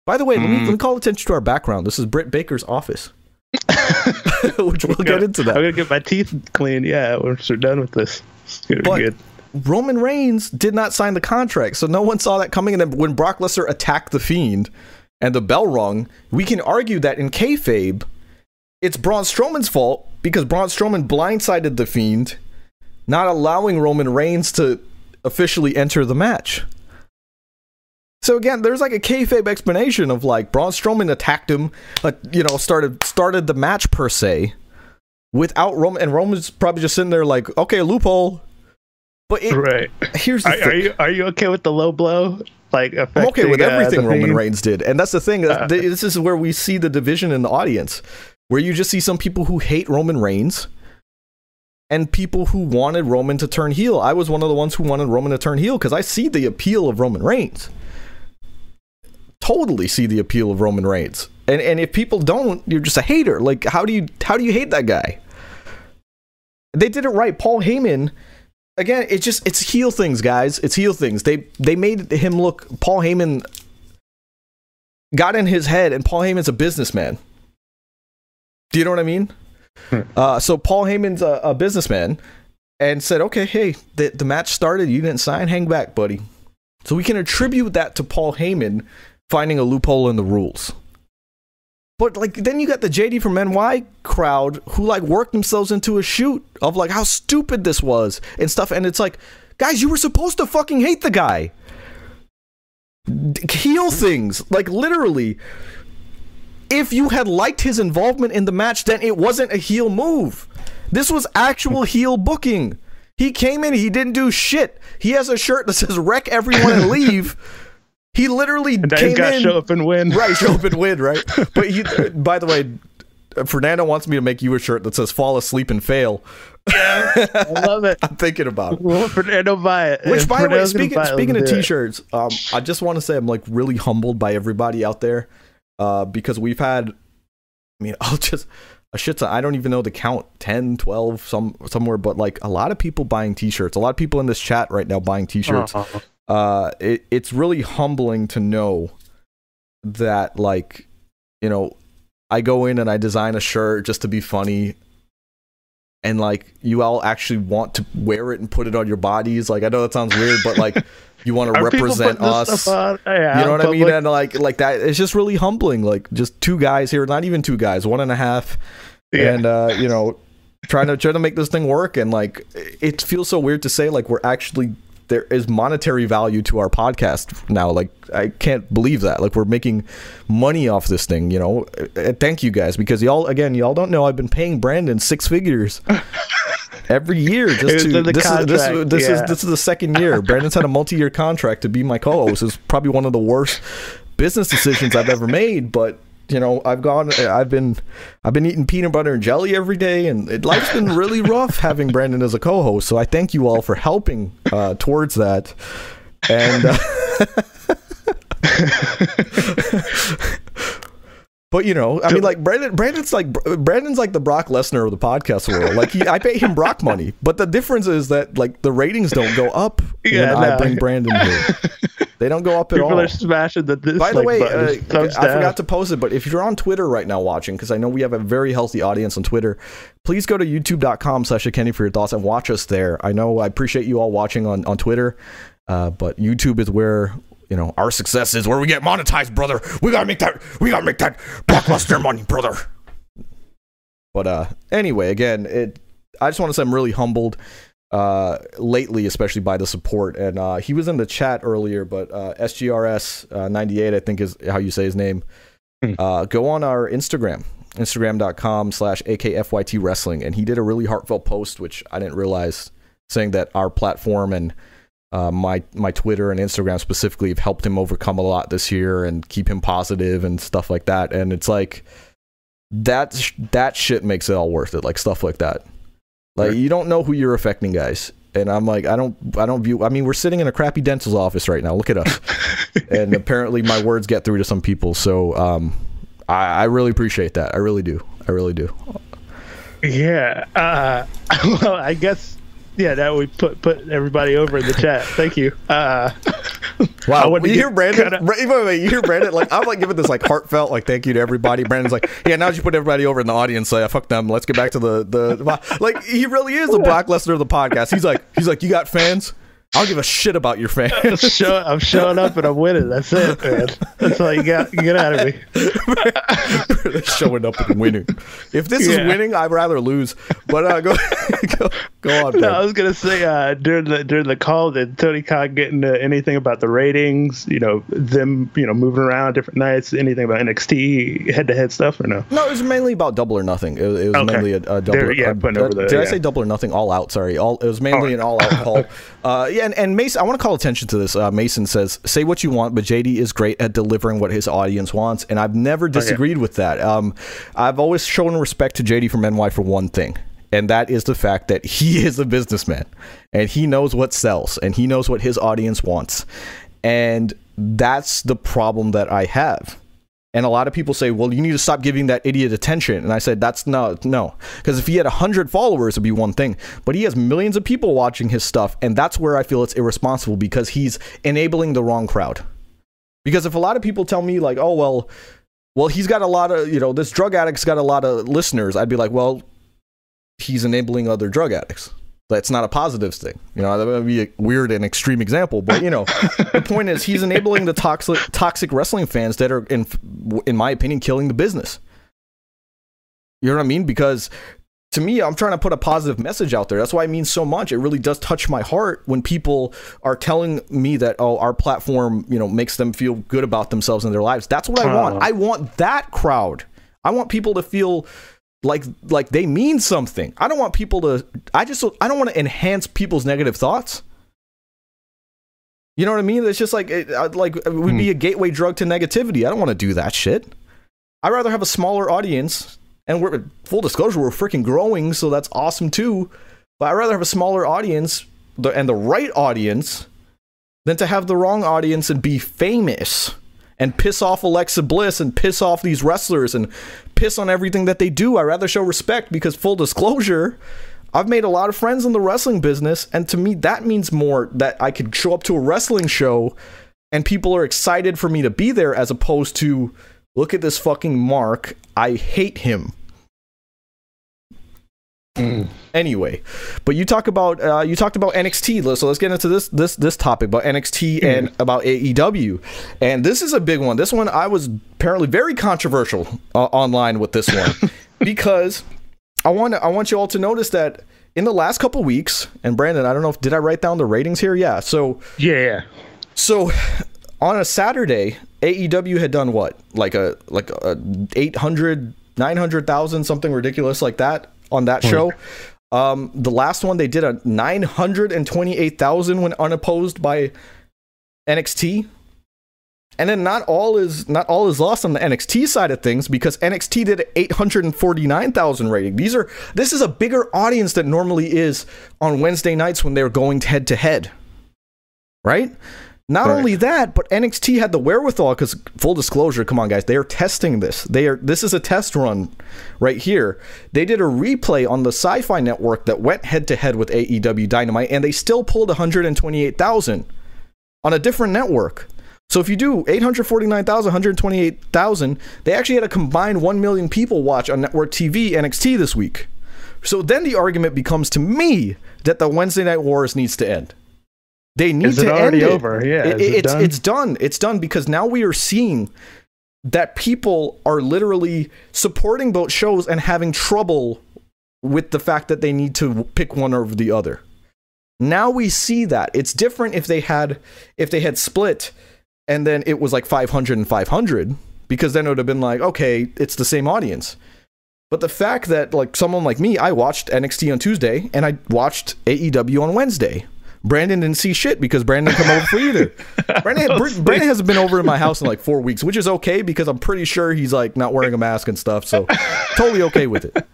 By the way, let, me, Mm. let me call attention to our background. This is Britt Baker's office, which we'll get into that. I'm gonna get my teeth cleaned. Yeah, once we're done with this. It's gonna But- be good. Roman Reigns did not sign the contract, so no one saw that coming. And then when Brock Lesnar attacked the Fiend and the bell rung, we can argue that in kayfabe, it's Braun Strowman's fault because Braun Strowman blindsided the Fiend, not allowing Roman Reigns to officially enter the match. So again, there's like a kayfabe explanation of like Braun Strowman attacked him, uh, you know, started started the match per se, without Roman, and Roman's probably just sitting there like, okay, loophole. But it, Right. here's the Are, thing. are you are you okay with the low blow? Like I'm okay with uh, everything Roman Reigns did, and that's the thing. Uh, this is where we see the division in the audience, where you just see some people who hate Roman Reigns, and people who wanted Roman to turn heel. I was one of the ones who wanted Roman to turn heel because I see the appeal of Roman Reigns. Totally see the appeal of Roman Reigns, and and if people don't, you're just a hater. Like how do you how do you hate that guy? They did it right. Paul Heyman again, it's just it's heel things, guys. It's heel things. They they made him look. Paul Heyman got in his head, and Paul Heyman's a businessman. Do you know what I mean? Uh, so Paul Heyman's a, a businessman, and said, "Okay, hey, the the match started. You didn't sign. Hang back, buddy." So we can attribute that to Paul Heyman finding a loophole in the rules. But like then you got the JD from NY crowd who like worked themselves into a shoot of like how stupid this was and stuff and it's like guys you were supposed to fucking hate the guy. D- Heel things like literally if you had liked his involvement in the match then it wasn't a heel move. This was actual heel booking. He came in, he didn't do shit. He has a shirt that says wreck everyone and leave. He literally And came he's got to in show up and win. right, show up and win, right? But you, by the way, Fernando wants me to make you a shirt that says "Fall asleep and fail." Yeah, I love it. I'm thinking about it. Well, Fernando buy it. Which, If by the way, speaking speaking of let's do it. t-shirts, um, I just want to say I'm like really humbled by everybody out there, uh, because we've had, I mean, I'll just a shit ton. I don't even know the count 10, 12, some somewhere, but like a lot of people buying t-shirts. A lot of people in this chat right now buying t-shirts. Uh-huh. uh, it, it's really humbling to know that like you know i go in and i design a shirt just to be funny and like you all actually want to wear it and put it on your bodies like i know that sounds weird but like you want to represent us? Yeah, you know what I mean? And like like that, it's just really humbling. Like just two guys here, not even two guys, one and a half, Yeah. and uh, you know, trying to try to make this thing work. And like, it feels so weird to say like we're actually there is monetary value to our podcast now. Like I can't believe that. Like we're making money off this thing. You know, Uh, thank you guys because y'all again y'all don't know I've been paying Brandon six figures. Every year, just to this is this, is this is yeah. this is the second year. Brandon's had a multi-year contract to be my co-host. It's probably one of the worst business decisions I've ever made. But you know, I've gone, I've been, I've been eating peanut butter and jelly every day, and it, life's been really rough having Brandon as a co-host. So I thank you all for helping uh, towards that. And. Uh, But you know, I mean, like Brandon, Brandon's like Brandon's like the Brock Lesnar of the podcast world. Like he, I pay him Brock money, but the difference is that like the ratings don't go up Yeah, when I bring Brandon here. They don't go up at People all. are smashing the this. By the way, uh, I down. forgot to post it, but if you're on Twitter right now watching, because I know we have a very healthy audience on Twitter, please go to youtube.com slash Kenny for your thoughts and watch us there. I know I appreciate you all watching on, on Twitter, uh, but YouTube is where you know our success is, where we get monetized, brother. We gotta make that we gotta make that blockbuster money, brother. But uh, anyway, again, it. I just want to say I'm really humbled uh, lately, especially by the support. And uh, he was in the chat earlier, but uh, SGRS uh, 98, I think is how you say his name. Hmm. Uh, go on our Instagram, instagram.com slash AKFYT wrestling. And he did a really heartfelt post, which I didn't realize, saying that our platform and uh, my my Twitter and Instagram specifically have helped him overcome a lot this year and keep him positive and stuff like that. And it's like that sh- that shit makes it all worth it. Like stuff like that. Like Right. you don't know who you're affecting, guys. And I'm like, I don't, I don't view. I mean, we're sitting in a crappy dental's office right now. Look at us. and apparently, my words get through to some people. So, um, I, I really appreciate that. I really do. I really do. Yeah. Uh, well, I guess. Yeah, that we put put everybody over in the chat. Thank you. Uh, Wow, wanted you get hear Brandon? kinda- wait, wait, wait, you hear Brandon? Like I'm like giving this like heartfelt like thank you to everybody. Brandon's like, yeah, now that you put everybody over in the audience, so yeah, fuck them. Let's get back to the the like. He really is the Black Lesnar of the podcast. He's like, he's like, you got fans? I don't give a shit about your fans. show, I'm showing up and I'm winning. That's it, man. That's all you got. Get out of me. Showing up and winning. If this is winning, I'd rather lose. But uh, go go go on. No, Ben. I was gonna say uh, during the during the call did Tony Khan get into anything about the ratings? You know, them you know moving around different nights. Anything about NXT head to head stuff or no? No, it was mainly about double or nothing. It, it was Okay. mainly a, a double. There- yeah, putting over the- did I say double or nothing? All out. Sorry, all. It was mainly Oh. an all out call. Uh, yeah, and, and Mason, I want to call attention to this. Uh, Mason says, "Say what you want, but JD is great at delivering what his audience wants," and I've never disagreed with that. Um, I've always shown respect to JD from NY for one thing. And that is the fact that he is a businessman and he knows what sells and he knows what his audience wants. And that's the problem that I have. And a lot of people say, well, you need to stop giving that idiot attention. And I said, that's not, no. Because if he had 100 followers, it'd be one thing. But he has millions of people watching his stuff. And that's where I feel it's irresponsible because he's enabling the wrong crowd. Because if a lot of people tell me, like, oh, well, well, he's got a lot of, you know, this drug addict's got a lot of listeners, I'd be like, well, he's enabling other drug addicts. That's not a positive thing. You know, that would be a weird and extreme example, but you know, the point is he's enabling the toxic toxic wrestling fans that are in in my opinion killing the business. You know what I mean? Because to me, I'm trying to put a positive message out there. That's why it means so much. It really does touch my heart when people are telling me that, oh, our platform, you know, makes them feel good about themselves and their lives. That's what I want. Oh. I want that crowd. I want people to feel like like they mean something. I don't want people to. I just I don't want to enhance people's negative thoughts. You know what I mean? It's just like it, uh, like it would be a gateway drug to negativity. I don't want to do that shit. I'd rather have a smaller audience, and we're full disclosure, we're freaking growing, so that's awesome too. But I'd rather have a smaller audience and the right audience than to have the wrong audience and be famous and piss off Alexa Bliss and piss off these wrestlers and piss on everything that they do. I rather show respect because full disclosure, I've made a lot of friends in the wrestling business, and to me that means more that I could show up to a wrestling show and people are excited for me to be there as opposed to look at this fucking mark. I hate him. Anyway, but you talk about uh, you talked about NXT, so let's get into this this this topic about NXT and about AEW, and this is a big one. This one I was apparently very controversial uh, online with this one because I want I want you all to notice that in the last couple weeks, and Brandon, I don't know if did I write down the ratings here? Yeah, so Yeah, yeah. so on a Saturday, AEW had done what? Like a like a 800 900,000 something ridiculous like that on that show. Um the last one they did a 928,000 when unopposed by NXT. And then not all is not all is lost on the NXT side of things because NXT did 849,000 rating. These are this is a bigger audience than normally is on Wednesday nights when they're going head to head. Right? Not Right. only that, but NXT had the wherewithal because full disclosure, come on guys, they are testing this. They are this is a test run right here. They did a replay on the Syfy network that went head to head with AEW Dynamite and they still pulled 128,000 on a different network. So if you do 849,000, 128,000, they actually had a combined 1 million people watch on network TV NXT this week. So then the argument becomes to me that the Wednesday Night Wars needs to end. They need Is it to already end it. over? Yeah, it it's done? it's done. It's done because now we are seeing that people are literally supporting both shows and having trouble with the fact that they need to pick one over the other. Now we see that it's different if they had if they had split and then it was like 500 and 500 because then it would have been like okay it's the same audience but the fact that like someone like me i watched nxt on tuesday and i watched aew on wednesday brandon didn't see shit because brandon didn't come over for either. Brandon, Br- brandon hasn't been over in my house in like four weeks which is okay because i'm pretty sure he's like not wearing a mask and stuff so totally okay with it.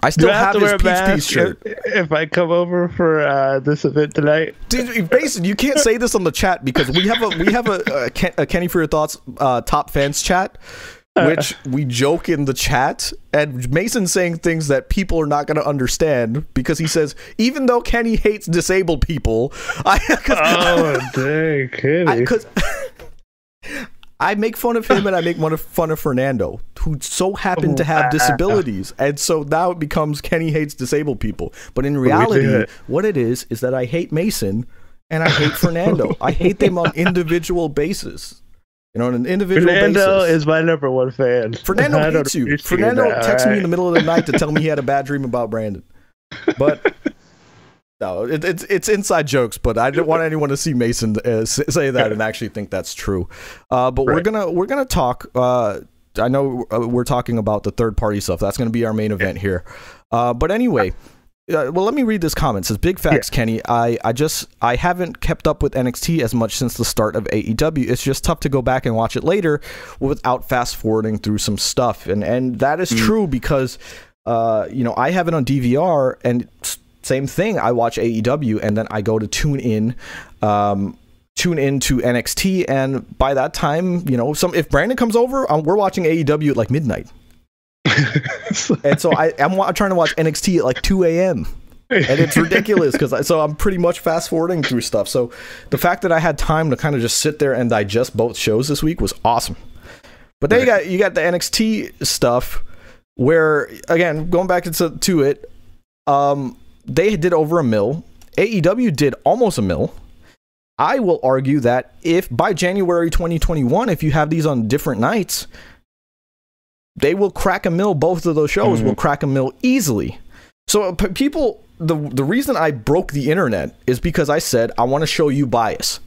I still Do I have have, to his wear a peace shirt. if, if I come over for uh, this event tonight? Dude, Mason, you can't say this on the chat because we have a we have a, a, Ken, a Kenny for your thoughts uh, top fans chat, which we joke in the chat, and Mason saying things that people are not going to understand because he says even though Kenny hates disabled people, I Oh, dang, Kenny. because I make fun of him and I make fun of, fun of Fernando, who so happened to have disabilities, and so now it becomes Kenny hates disabled people. But in reality, it. what it is is that I hate Mason and I hate Fernando. I hate them on individual basis. You know, on an individual Fernando basis. is my number one fan. Fernando I hates you. Fernando that, texted me in the middle of the night to tell me he had a bad dream about Brandon. But no, it, it's it's inside jokes. But I didn't want anyone to see Mason uh, say that and actually think that's true. Uh, but we're gonna we're gonna talk. Uh, I know uh, we're talking about the third party stuff. That's gonna be our main event here. Uh, but anyway. Uh, well, let me read this comment. It says big facts, Kenny. I, I just I haven't kept up with NXT as much since the start of AEW. It's just tough to go back and watch it later without fast forwarding through some stuff, and and that is true because uh you know I have it on DVR and same thing. I watch AEW and then I go to tune in, um tune in to NXT, and by that time you know some if Brandon comes over, um, we're watching AEW at like midnight, and so I I'm wa- trying to watch NXT at like 2 a.m. and it's ridiculous because so I'm pretty much fast forwarding through stuff. So the fact that I had time to kind of just sit there and digest both shows this week was awesome. But then you got you got the NXT stuff where again going back into to it, um, they did over a mill. AEW did almost a mill. I will argue that if by January 2021, if you have these on different nights, they will crack a mill. Both of those shows will crack a mill easily. So uh, p- people, the the reason I broke the internet is because I said I want to show you bias.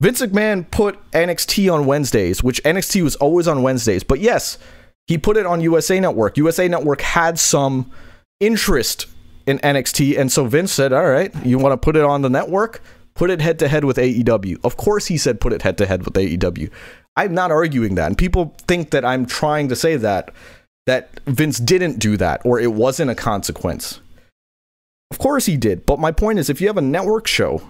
Vince McMahon put NXT on Wednesdays, which NXT was always on Wednesdays. But yes, he put it on USA Network. USA Network had some interest in NXT, and so Vince said, "All right, you want to put it on the network? Put it head to head with AEW." Of course, he said, "Put it head to head with AEW." I'm not arguing that, and people think that I'm trying to say that that Vince didn't do that or it wasn't a consequence. Of course he did, but my point is, if you have a network show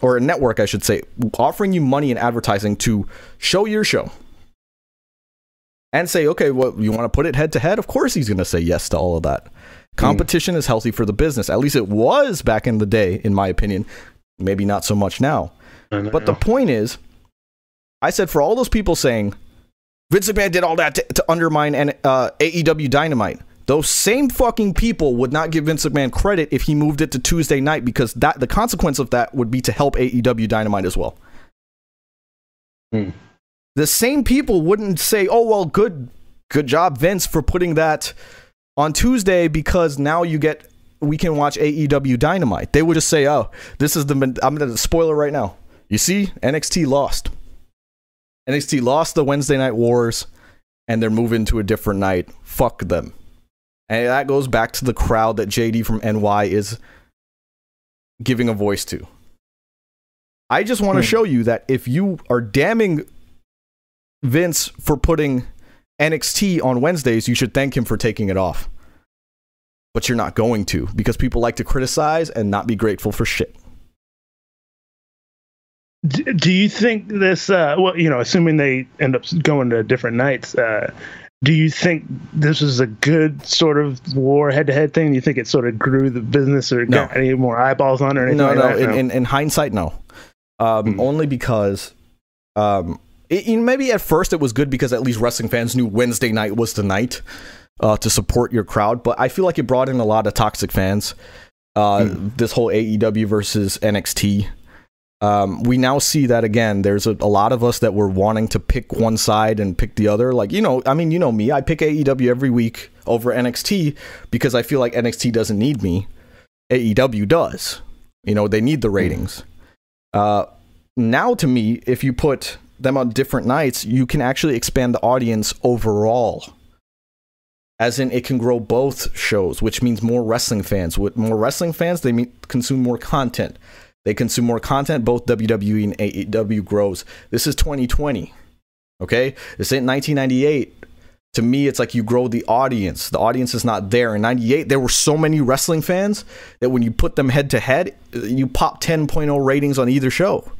or a network, I should say, offering you money and advertising to show your show and say, okay, well, you want to put it head to head? Of course he's going to say yes to all of that. Competition is healthy for the business. At least it was back in the day, in my opinion. Maybe not so much now. But the point is, I said for all those people saying Vince McMahon did all that to, to undermine N- uh, AEW Dynamite, those same fucking people would not give Vince McMahon credit if he moved it to Tuesday night because that the consequence of that would be to help AEW Dynamite as well. Hmm. The same people wouldn't say, "Oh well, good, good job, Vince, for putting that on Tuesday because now you get we can watch AEW Dynamite." They would just say, "Oh, this is the I'm to spoiler right now. You see, NXT lost. NXT lost the Wednesday Night Wars, and they're moving to a different night. Fuck them." And that goes back to the crowd that JD from NY is giving a voice to. I just want to Hmm. show you that if you are damning Vince for putting NXT on Wednesdays, you should thank him for taking it off. But you're not going to because people like to criticize and not be grateful for shit. Do you think this? Uh, well, you know, assuming they end up going to different nights, uh, do you think this is a good sort of war head-to-head thing? Do you think it sort of grew the business or No. got any more eyeballs on it or anything no, like no, in, in, in hindsight, no. Um, Hmm. Only because, um, it, you know, maybe at first it was good because at least wrestling fans knew Wednesday night was the night uh, to support your crowd. But I feel like it brought in a lot of toxic fans. Uh, Hmm. This whole AEW versus NXT. Um, we now see that again. There's a, a lot of us that were wanting to pick one side and pick the other. Like, you know, I mean, you know me, I pick AEW every week over NXT because I feel like NXT doesn't need me. AEW does. You know, they need the ratings. Uh, now, to me, if you put them on different nights, you can actually expand the audience overall. As in, it can grow both shows, which means more wrestling fans. With more wrestling fans, they mean, consume more content. They consume more content. Both WWE and AEW grows. This is 2020. Okay, this ain't 1998 to me it's like you grow the audience the audience is not there in 98 there were so many wrestling fans that when you put them head to head you pop 10.0 ratings on either show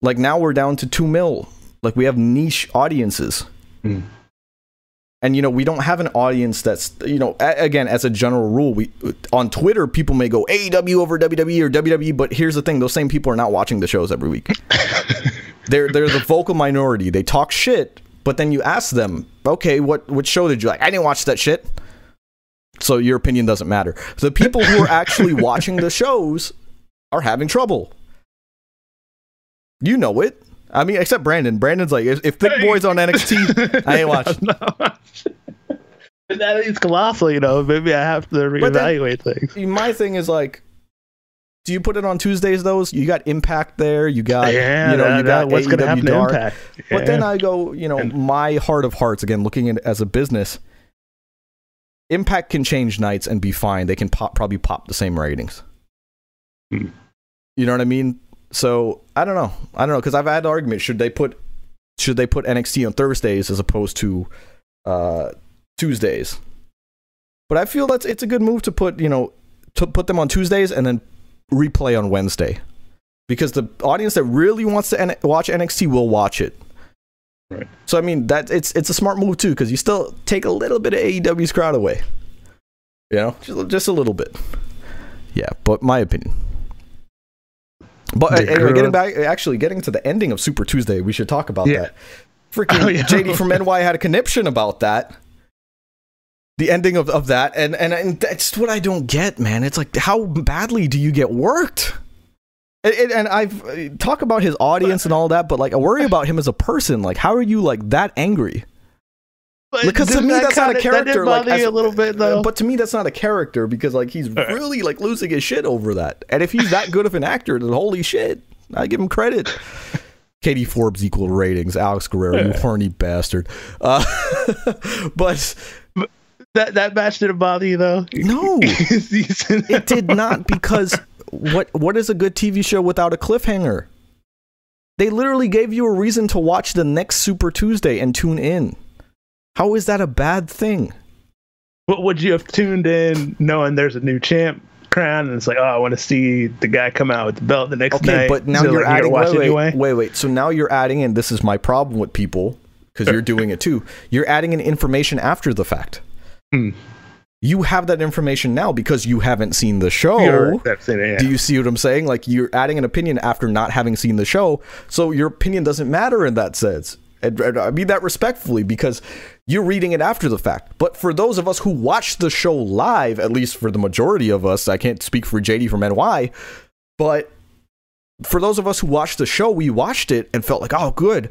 like now we're down to 2 mil like we have niche audiences Mm. And you know we don't have an audience that's you know a- again as a general rule we on twitter people may go aew over wwe or wwe but here's the thing those same people are not watching the shows every week they're they're the vocal minority they talk shit but then you ask them, okay, what what show did you like? I didn't watch that shit. So your opinion doesn't matter. The people who are actually watching the shows are having trouble. You know it. I mean, except Brandon. Brandon's like, if, if Thick Boy's on NXT, I ain't watching. no. That is colossal, you know. Maybe I have to But then- reevaluate things. My thing is like, do you put it on Tuesdays? Those you got Impact there. You got yeah, you know that- you got what's going to happen to Dark. Impact? But then I go, you know, And- my heart of hearts again, looking at it as a business, Impact can change nights and be fine. They can pop, probably pop the same ratings. Hmm. You know what I mean? So I don't know. I don't know because I've had arguments. Should they put should they put NXT on Thursdays as opposed to uh, Tuesdays? But I feel that's it's a good move to put you know to put them on Tuesdays and then replay on Wednesday because the audience that really wants to N- watch NXT will watch it. Right. So I mean that it's it's a smart move too because you still take a little bit of AEW's crowd away. You know, just, just a little bit. Yeah, but my opinion. But uh, anyway, getting back, actually getting to the ending of Super Tuesday, we should talk about Yeah. that. Freaking Oh, yeah. JD from NY had a conniption about that. The ending of, of that, and, and and that's what I don't get, man. It's like, how badly do you get worked? And, and- and I've uh, talk about his audience and all that, but like I worry about him as a person. Like, how are you like that angry? But Because to me, that that's not a kinda- That character. did Like, bother you as- a little bit, though. But to me, that's not a character because like he's really like losing his shit over that. And if he's that good of an actor, then holy shit, I give him credit. Katie Forbes equal ratings. Alex Guerrero, you horny bastard. Uh, but that that match didn't bother you, though. no, it did not because what what is a good TV show without a cliffhanger? They literally gave you a reason to watch the next Super Tuesday and tune in. How is that a bad thing? But would you have tuned in knowing there's a new champ crown, and it's like, oh, I want to see the guy come out with the belt the next Okay, night? but now so, you're like, adding. Wait, wait, anyway. wait, wait. So now you're adding in. This is my problem with people because you're doing it too. You're adding in information after the fact. Hmm. You have that information now because you haven't seen the show. You're right, that's it, yeah. Do you see what I'm saying? Like you're adding an opinion after not having seen the show, so your opinion doesn't matter in that sense. And, and I mean that respectfully because you're reading it after the fact. But for those of us who watch the show live, at least for the majority of us, I can't speak for JD from NY, but for those of us who watched the show, we watched it and felt like, oh, good.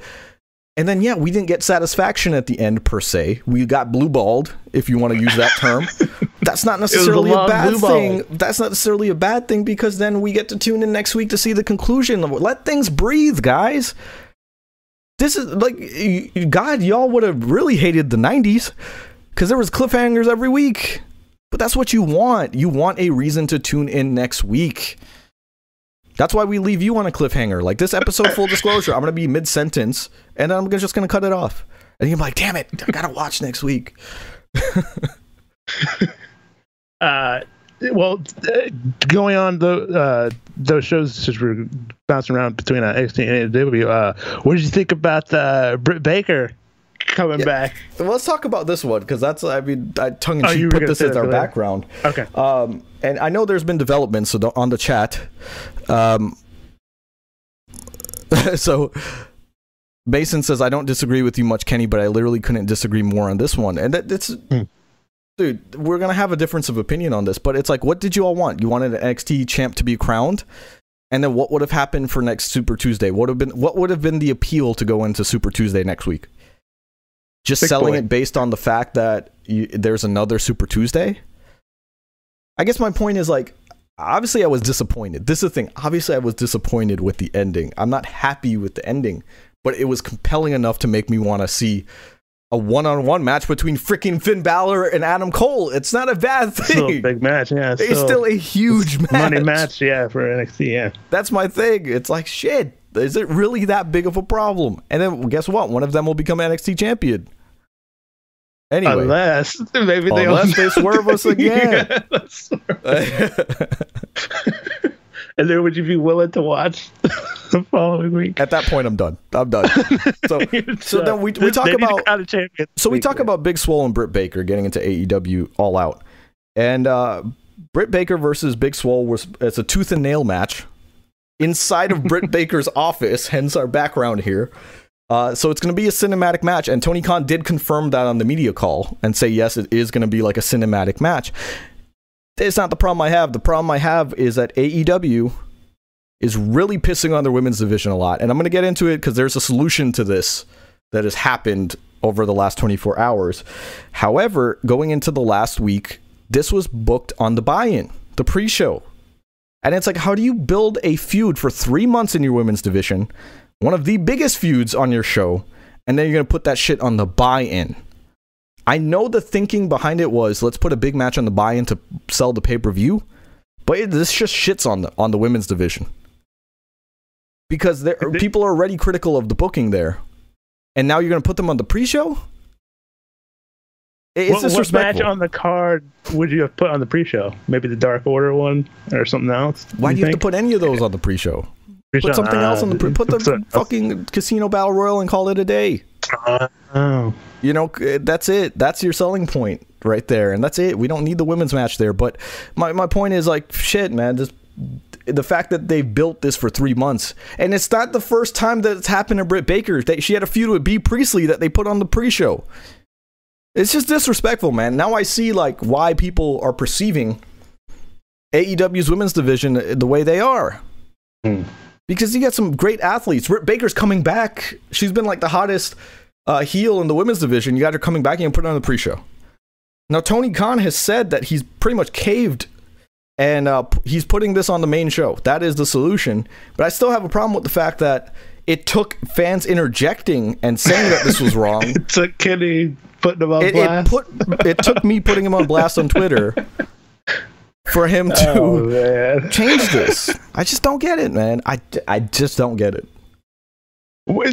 And then, yeah, we didn't get satisfaction at the end per se. We got blue balled, if you want to use that term. That's not necessarily a bad thing. That's not necessarily a bad thing because then we get to tune in next week to see the conclusion. Let things breathe, guys. This is like, God, y'all would have really hated the 90s because there was cliffhangers every week. But that's what you want. You want a reason to tune in next week. That's why we leave you on a cliffhanger. Like this episode, full disclosure, I'm gonna be mid sentence, and I'm just gonna cut it off. And you're like, "Damn it, I gotta watch next week." uh, well, uh, going on the uh, those shows since we're bouncing around between uh, NXT and AEW, uh, what did you think about uh, Britt Baker coming back? So let's talk about this one because that's, I mean, I tongue in Oh, you cheek were put this say as our later. background. Okay. Um, and I know there's been developments so on the chat. Um, so Mason says, I don't disagree with you much, Kenny, but I literally couldn't disagree more on this one. And that, it's, dude, we're going to have a difference of opinion on this, but it's like, what did you all want? You wanted an NXT champ to be crowned? And then what would have happened for next Super Tuesday? What would have been what would have been the appeal to go into Super Tuesday next week? Just Big selling boy. it based on the fact that you, there's another Super Tuesday. I guess my point is like, obviously I was disappointed. This is the thing. Obviously I was disappointed with the ending. I'm not happy with the ending, but it was compelling enough to make me want to see a one-on-one match between freaking Finn Balor and Adam Cole. It's not a bad thing. Still a big match, yeah. it's still a huge match. money match, yeah, for NXT, yeah. That's my thing. It's like shit. Is it really that big of a problem? And then guess what? One of them will become NXT champion. Anyway, Unless maybe they Unless they swerve us again. Yeah. And then would you be willing to watch the following week? at that point, I'm done. I'm done. So, so then we we talk They about a champion so we this talk week. about Big Swole and Britt Baker getting into AEW All Out, and uh, Britt Baker versus Big Swole was it's a tooth and nail match inside of Britt Baker's office. Hence our background here. Uh, so it's going to be a cinematic match, and Tony Khan did confirm that on the media call and say yes, it is going to be like a cinematic match. It's not the problem I have. The problem I have is that AEW is really pissing on their women's division a lot, and I'm going to get into it because there's a solution to this that has happened over the last 24 hours. However, going into the last week, this was booked on the buy-in, the pre-show. And it's like, how do you build a feud for three months in your women's division, one of the biggest feuds on your show, and then you're going to put that shit on the buy in? I know the thinking behind it was let's put a big match on the buy in to sell the pay per view, but it, this just shits on the on the women's division because there, people are already critical of the booking there, and now you're going to put them on the pre show. It's what, what match on the card would you have put on the pre-show? Maybe the Dark Order one or something else. Why do you have to put any of those on the pre show? Put something else on the pre- uh, put the fucking uh, casino battle royal and call it a day. Oh, You know, that's it. That's your selling point right there, and that's it. We don't need the women's match there. But my my point is like, shit, man. Just the fact that they built this for three months, and it's not the first time that it's happened to Britt Baker. They, she had a feud with Bea Priestley that they put on the pre-show. It's just disrespectful, man. Now I see like why people are perceiving AEW's women's division the way they are. Hmm. Because you got some great athletes. Britt Baker's coming back. She's been like the hottest uh, heel in the women's division. You guys are coming back and put her on the pre-show. Now Tony Khan has said that he's pretty much caved, and uh, he's putting this on the main show. That is the solution. But I still have a problem with the fact that it took fans interjecting and saying that this was wrong. it took Kenny putting them on it, it blast. put it took me putting him on blast on Twitter for him to oh change this. I just don't get it, man. I, I just don't get it.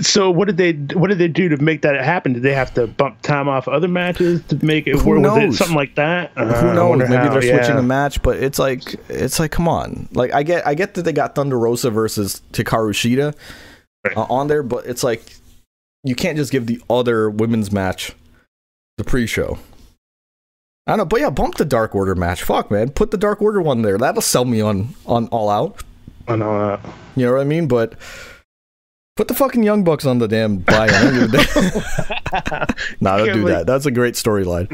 So what did they what did they do to make that happen? Did they have to bump time off other matches to make it Who work? Was it knows? something like that? Uh, Who knows? Maybe how, they're switching yeah. a match, but it's like it's like come on. Like I get I get that they got Thunder Rosa versus Hikaru Shida Right. uh, on there, but it's like you can't just give the other women's match the pre-show. I don't know, but yeah, bump the Dark Order match. Fuck, man, put the Dark Order one there. That'll sell me on on All Out. I know that. You know what I mean? But put the fucking Young Bucks on the damn buy-in. I don't give a damn. nah, don't do that. That's a great storyline.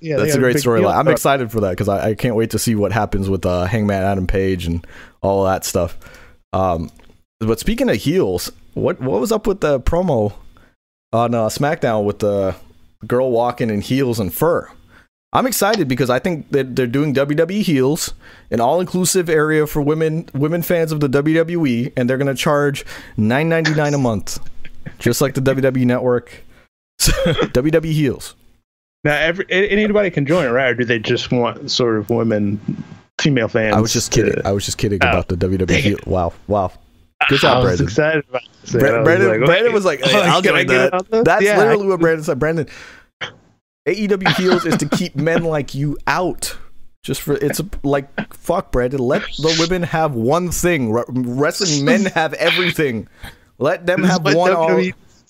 Yeah, That's a great storyline. I'm excited for that because I, I can't wait to see what happens with uh, Hangman Adam Page and all that stuff. Um, but speaking of heels, what what was up with the promo on uh, SmackDown with the girl walking in heels and fur? I'm excited because I think that they're doing WWE heels, an all-inclusive area for women women fans of the WWE, and they're gonna charge nine ninety nine a month, just like the WWE Network. WWE heels. Now, every anybody can join, right? Or do they just want sort of women, female fans? I was just to- kidding. I was just kidding Oh, about the WWE. heel. Wow, wow. Good I job, was Brandon. excited about this. Bra- I was Brandon, like, Brandon was like, hey, oh, "I'll I join get that." That's Yeah, literally what Brandon said. Brandon, AEW heels is to keep men like you out. Just for it's like fuck, Brandon. Let the women have one thing. Re- Wrestling men have everything. Let them have one. All,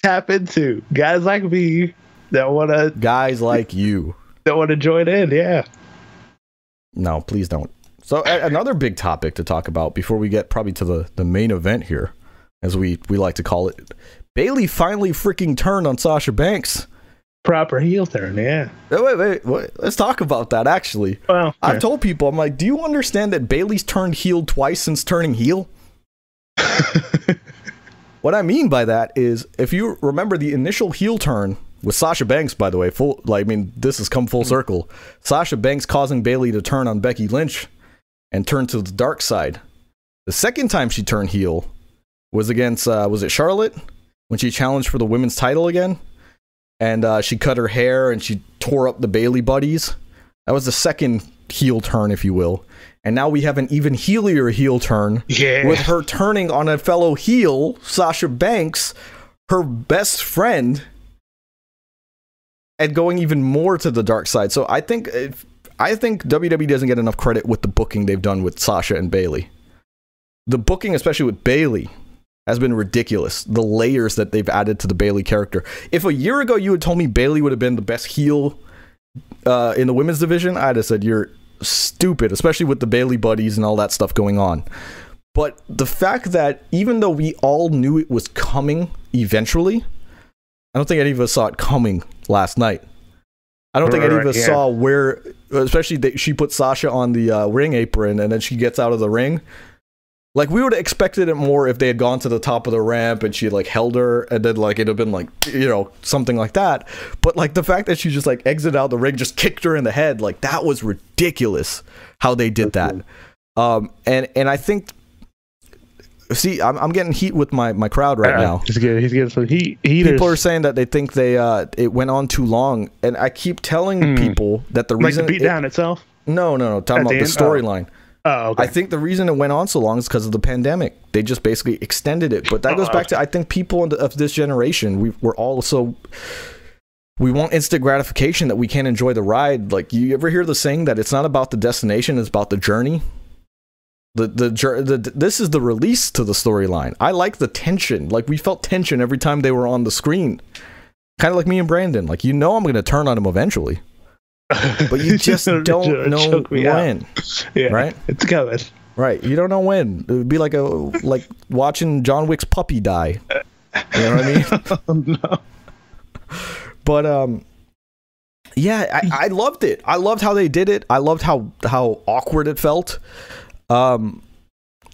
tap into guys like me that want to guys like you. that want to join in. Yeah, No, please don't. So another big topic to talk about before we get probably to the, the main event here, as we, we like to call it. Bayley finally freaking turned on Sasha Banks. Proper heel turn. Yeah. Wait, wait, wait. Let's talk about that actually. Well, I've told people, I'm like, do you understand that Bayley's turned heel twice since turning heel? what I mean by that is, if you remember the initial heel turn with Sasha Banks, by the way, full like I mean, this has come full circle. Sasha Banks causing Bayley to turn on Becky Lynch and turn to the dark side. The second time she turned heel was against uh, was it Charlotte when she challenged for the women's title again, and uh, she cut her hair and she tore up the Bayley buddies. That was the second heel turn, if you will. And now we have an even heelier heel turn Yeah. with her turning on a fellow heel, Sasha Banks, her best friend, and going even more to the dark side. So I think if, I think WWE doesn't get enough credit with the booking they've done with Sasha and Bayley. The booking, especially with Bayley, has been ridiculous. The layers that they've added to the Bayley character. If a year ago you had told me Bayley would have been the best heel uh, in the women's division, I'd have said you're stupid, especially with the Bayley buddies and all that stuff going on. But the fact that even though we all knew it was coming eventually, I don't think any of us saw it coming last night. I don't think any of us yeah. saw where, especially that she put Sasha on the uh, ring apron and then she gets out of the ring. Like we would have expected it more if they had gone to the top of the ramp and she like held her and then like it'd have been like you know something like that. But like the fact that she just like exited out the ring, just kicked her in the head, like that was ridiculous how they did that. Um, and and I think, see, I'm I'm getting heat with my my crowd right Uh, now. He's getting, he's getting some heat. Heaters. People are saying that they think they uh it went on too long, and I keep telling Hmm. people that the like reason the beat it- down itself. no no no talking At about the the end? Oh. Oh, okay. I think the reason it went on so long is because of the pandemic. They just basically extended it. But that goes back to I think people the- of this generation, we we're all so we want instant gratification that we can't enjoy the ride. Like you ever hear the saying that it's not about the destination, it's about the journey. The the, the this is the release to the storyline. I like the tension. Like we felt tension every time they were on the screen. Kind of like me and Brandon. Like you know I'm going to turn on him eventually, but you just don't know when. Yeah, right? It's coming. Right. You don't know when. It would be like a like watching John Wick's puppy die. You know what I mean? Oh, no. But um yeah, I, I loved it. I loved how they did it. I loved how how awkward it felt. Um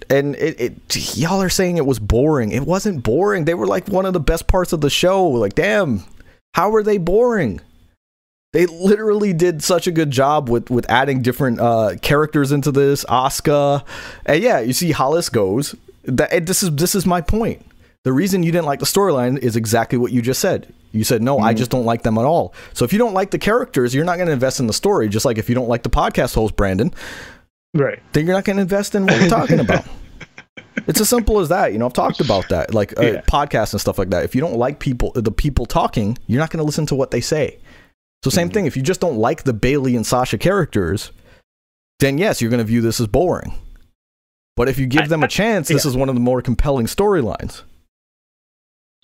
and it, it y'all are saying it was boring. It wasn't boring. They were like one of the best parts of the show. Like, damn, how were they boring? They literally did such a good job with with adding different uh, characters into this. Oscar, and yeah, you see Hollis goes. That this is this is my point. The reason you didn't like the storyline is exactly what you just said. You said no, I just don't like them at all. So if you don't like the characters, you're not going to invest in the story. Just like if you don't like the podcast host Brandon, Right. then you're not going to invest in what we're talking about. It's as simple as that. You know, I've talked about that, like uh, Yeah. podcasts and stuff like that. If you don't like people, the people talking, you're not going to listen to what they say. So same thing. If you just don't like the Bayley and Sasha characters, then yes, you're going to view this as boring. But if you give I- them a chance, this yeah. is one of the more compelling storylines.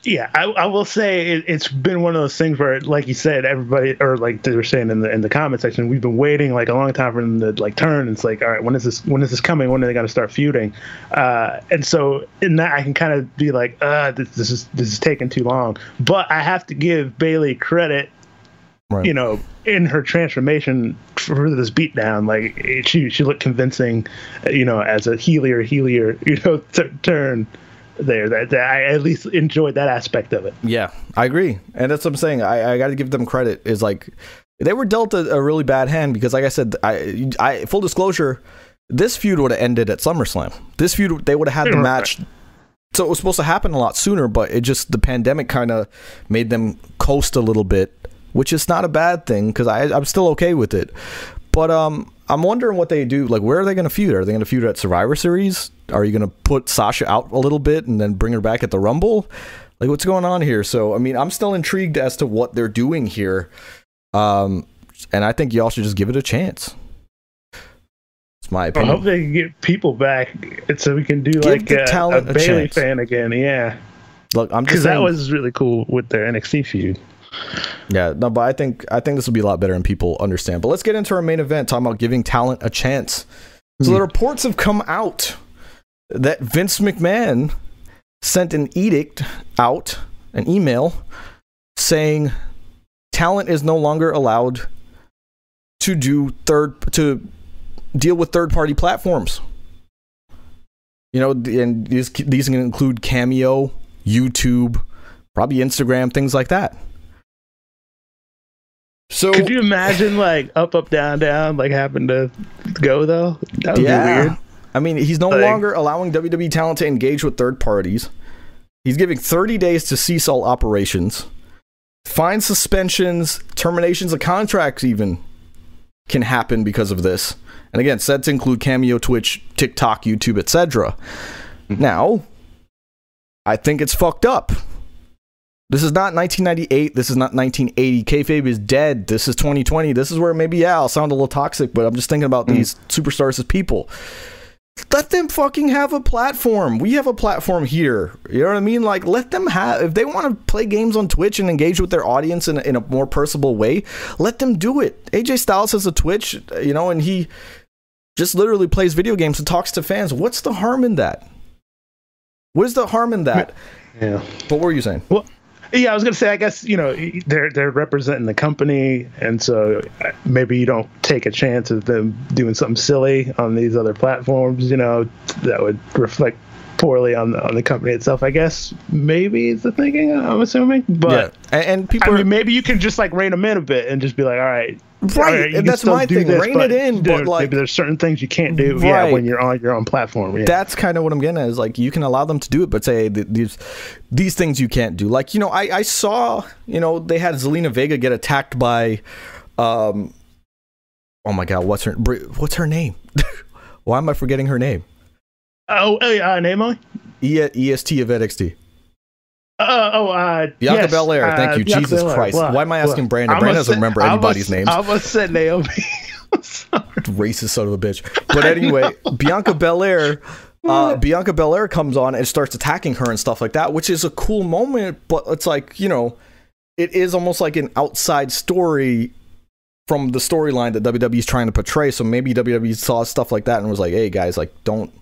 Yeah, I, I will say it, it's been one of those things where, like you said, everybody, or like they were saying in the in the comment section, we've been waiting like a long time for them to like turn. It's like, all right, when is this? When is this coming? When are they going to start feuding? Uh, and so in that, I can kind of be like, uh, this, this is this is taking too long. But I have to give Bayley credit Right. you know, in her transformation for this beatdown, like it, she she looked convincing, you know, as a healier healier, you know, t- turn there. That, that I at least enjoyed that aspect of it. Yeah, I agree, and that's what I'm saying. I, I got to give them credit. Is like they were dealt a, a really bad hand because, like I said, I, I full disclosure, this feud would have ended at SummerSlam. This feud they would have had the match. So it was supposed to happen a lot sooner, but it just the pandemic kind of made them coast a little bit, which is not a bad thing because I'm still okay with it. But um, I'm wondering what they do. Like, where are they going to feud? Are they going to feud at Survivor Series? Are you going to put Sasha out a little bit and then bring her back at the Rumble? Like, what's going on here? So, I mean, I'm still intrigued as to what they're doing here. Um, and I think y'all should just give it a chance. It's my opinion. I hope they can get people back so we can do like the a, talent a a Bayley fan again. Yeah, Look, I'm just because that was really cool with their NXT feud. Yeah, no, but I think I think this will be a lot better and people understand. But let's get into our main event, talking about giving talent a chance. So the hmm. reports have come out that Vince McMahon sent an edict out, an email, saying talent is no longer allowed to do third to deal with third party platforms. You know, and these these can include Cameo, YouTube, probably Instagram, things like that. So Could you imagine like up, up, down, down, like happened to go though? That would be weird. I mean, he's no Like- longer allowing WWE talent to engage with third parties. He's giving 30 days to cease all operations. Fine suspensions, terminations of contracts, even can happen because of this. And again, said to include Cameo, Twitch, TikTok, YouTube, etc. Mm-hmm. Now, I think it's fucked up. This is not 1998. This is not 1980. Kayfabe is dead. This is 2020. This is where maybe, yeah, I'll sound a little toxic, but I'm just thinking about hmm. these superstars as people. Let them fucking have a platform. We have a platform here. You know what I mean? Like, let them have, if they want to play games on Twitch and engage with their audience in, a- in a more personable way, let them do it. AJ Styles has a Twitch, you know, and he just literally plays video games and talks to fans. What's the harm in that? What is the harm in that? Yeah. What were you saying? Yeah, I was gonna say. I guess you know they're they're representing the company, and so uh, maybe you don't take a chance of them doing something silly on these other platforms. You know, that would reflect poorly on the on the company itself. I guess maybe is the thinking. I'm assuming, but. yeah, and, and people I are mean, maybe you can just like rein them in a bit and just be like, all right, Right, right, and that's my thing, rein it in, there- but, like- maybe there's certain things you can't do, yeah, when you're on your own platform. Yeah. that's kind of what I'm getting at is like you can allow them to do it, but say th- these these things you can't do. Like you know, I I saw you know they had Zelina Vega get attacked by, um, oh my god, what's her what's her name? Why am I forgetting her name? oh, oh, uh, Namor? E- EST of NXT. Uh, oh, uh, Bianca yes, Belair, thank uh, you. Bianca Jesus Belair. Christ. What? Why am I asking What? Brandon? I Brandon doesn't said- remember anybody's name. I almost said Naomi. I'm racist son of a bitch. But anyway, Bianca Belair, uh, Bianca Belair comes on and starts attacking her and stuff like that, which is a cool moment. But it's like you know, it is almost like an outside story from the storyline that WWE is trying to portray. So maybe WWE saw stuff like that and was like, "Hey guys, like don't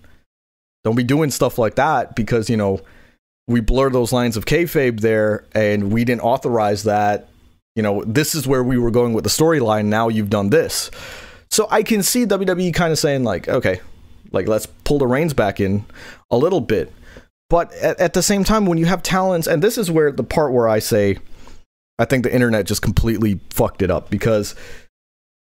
don't be doing stuff like that because you know we blur those lines of kayfabe there, and we didn't authorize that." You know, this is where we were going with the storyline. Now you've done this. So I can see WWE kind of saying like, okay, like let's pull the reins back in a little bit. But at, at the same time, when you have talents, and this is where the part where I say, I think the internet just completely fucked it up because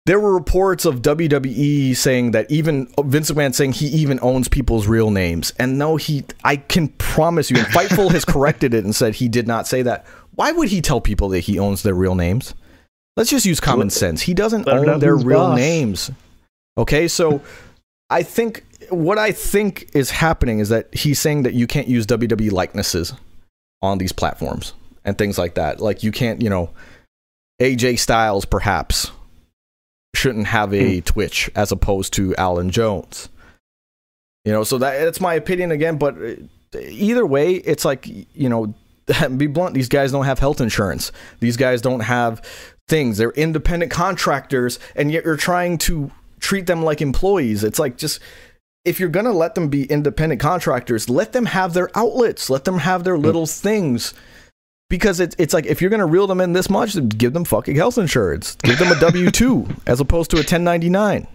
there were reports of WWE saying that even Vince McMahon saying he even owns people's real names. And no, he, I can promise you, and Fightful has corrected it and said he did not say that. Why would he tell people that he owns their real names? Let's just use common sense. He doesn't own their real boss. names. Okay, so I think what I think is happening is that he's saying that you can't use WWE likenesses on these platforms and things like that. Like you can't, you know, AJ Styles perhaps shouldn't have a Twitch as opposed to Allen Jones. You know, so that that's my opinion again. But uh, either way, it's like you know, be blunt. These guys don't have health insurance. These guys don't have things. They're independent contractors, and yet you're trying to treat them like employees. It's like just if you're gonna let them be independent contractors, let them have their outlets. Let them have their little things. Because it's it's like if you're gonna reel them in this much, give them fucking health insurance. Give them a W two as opposed to a 1099.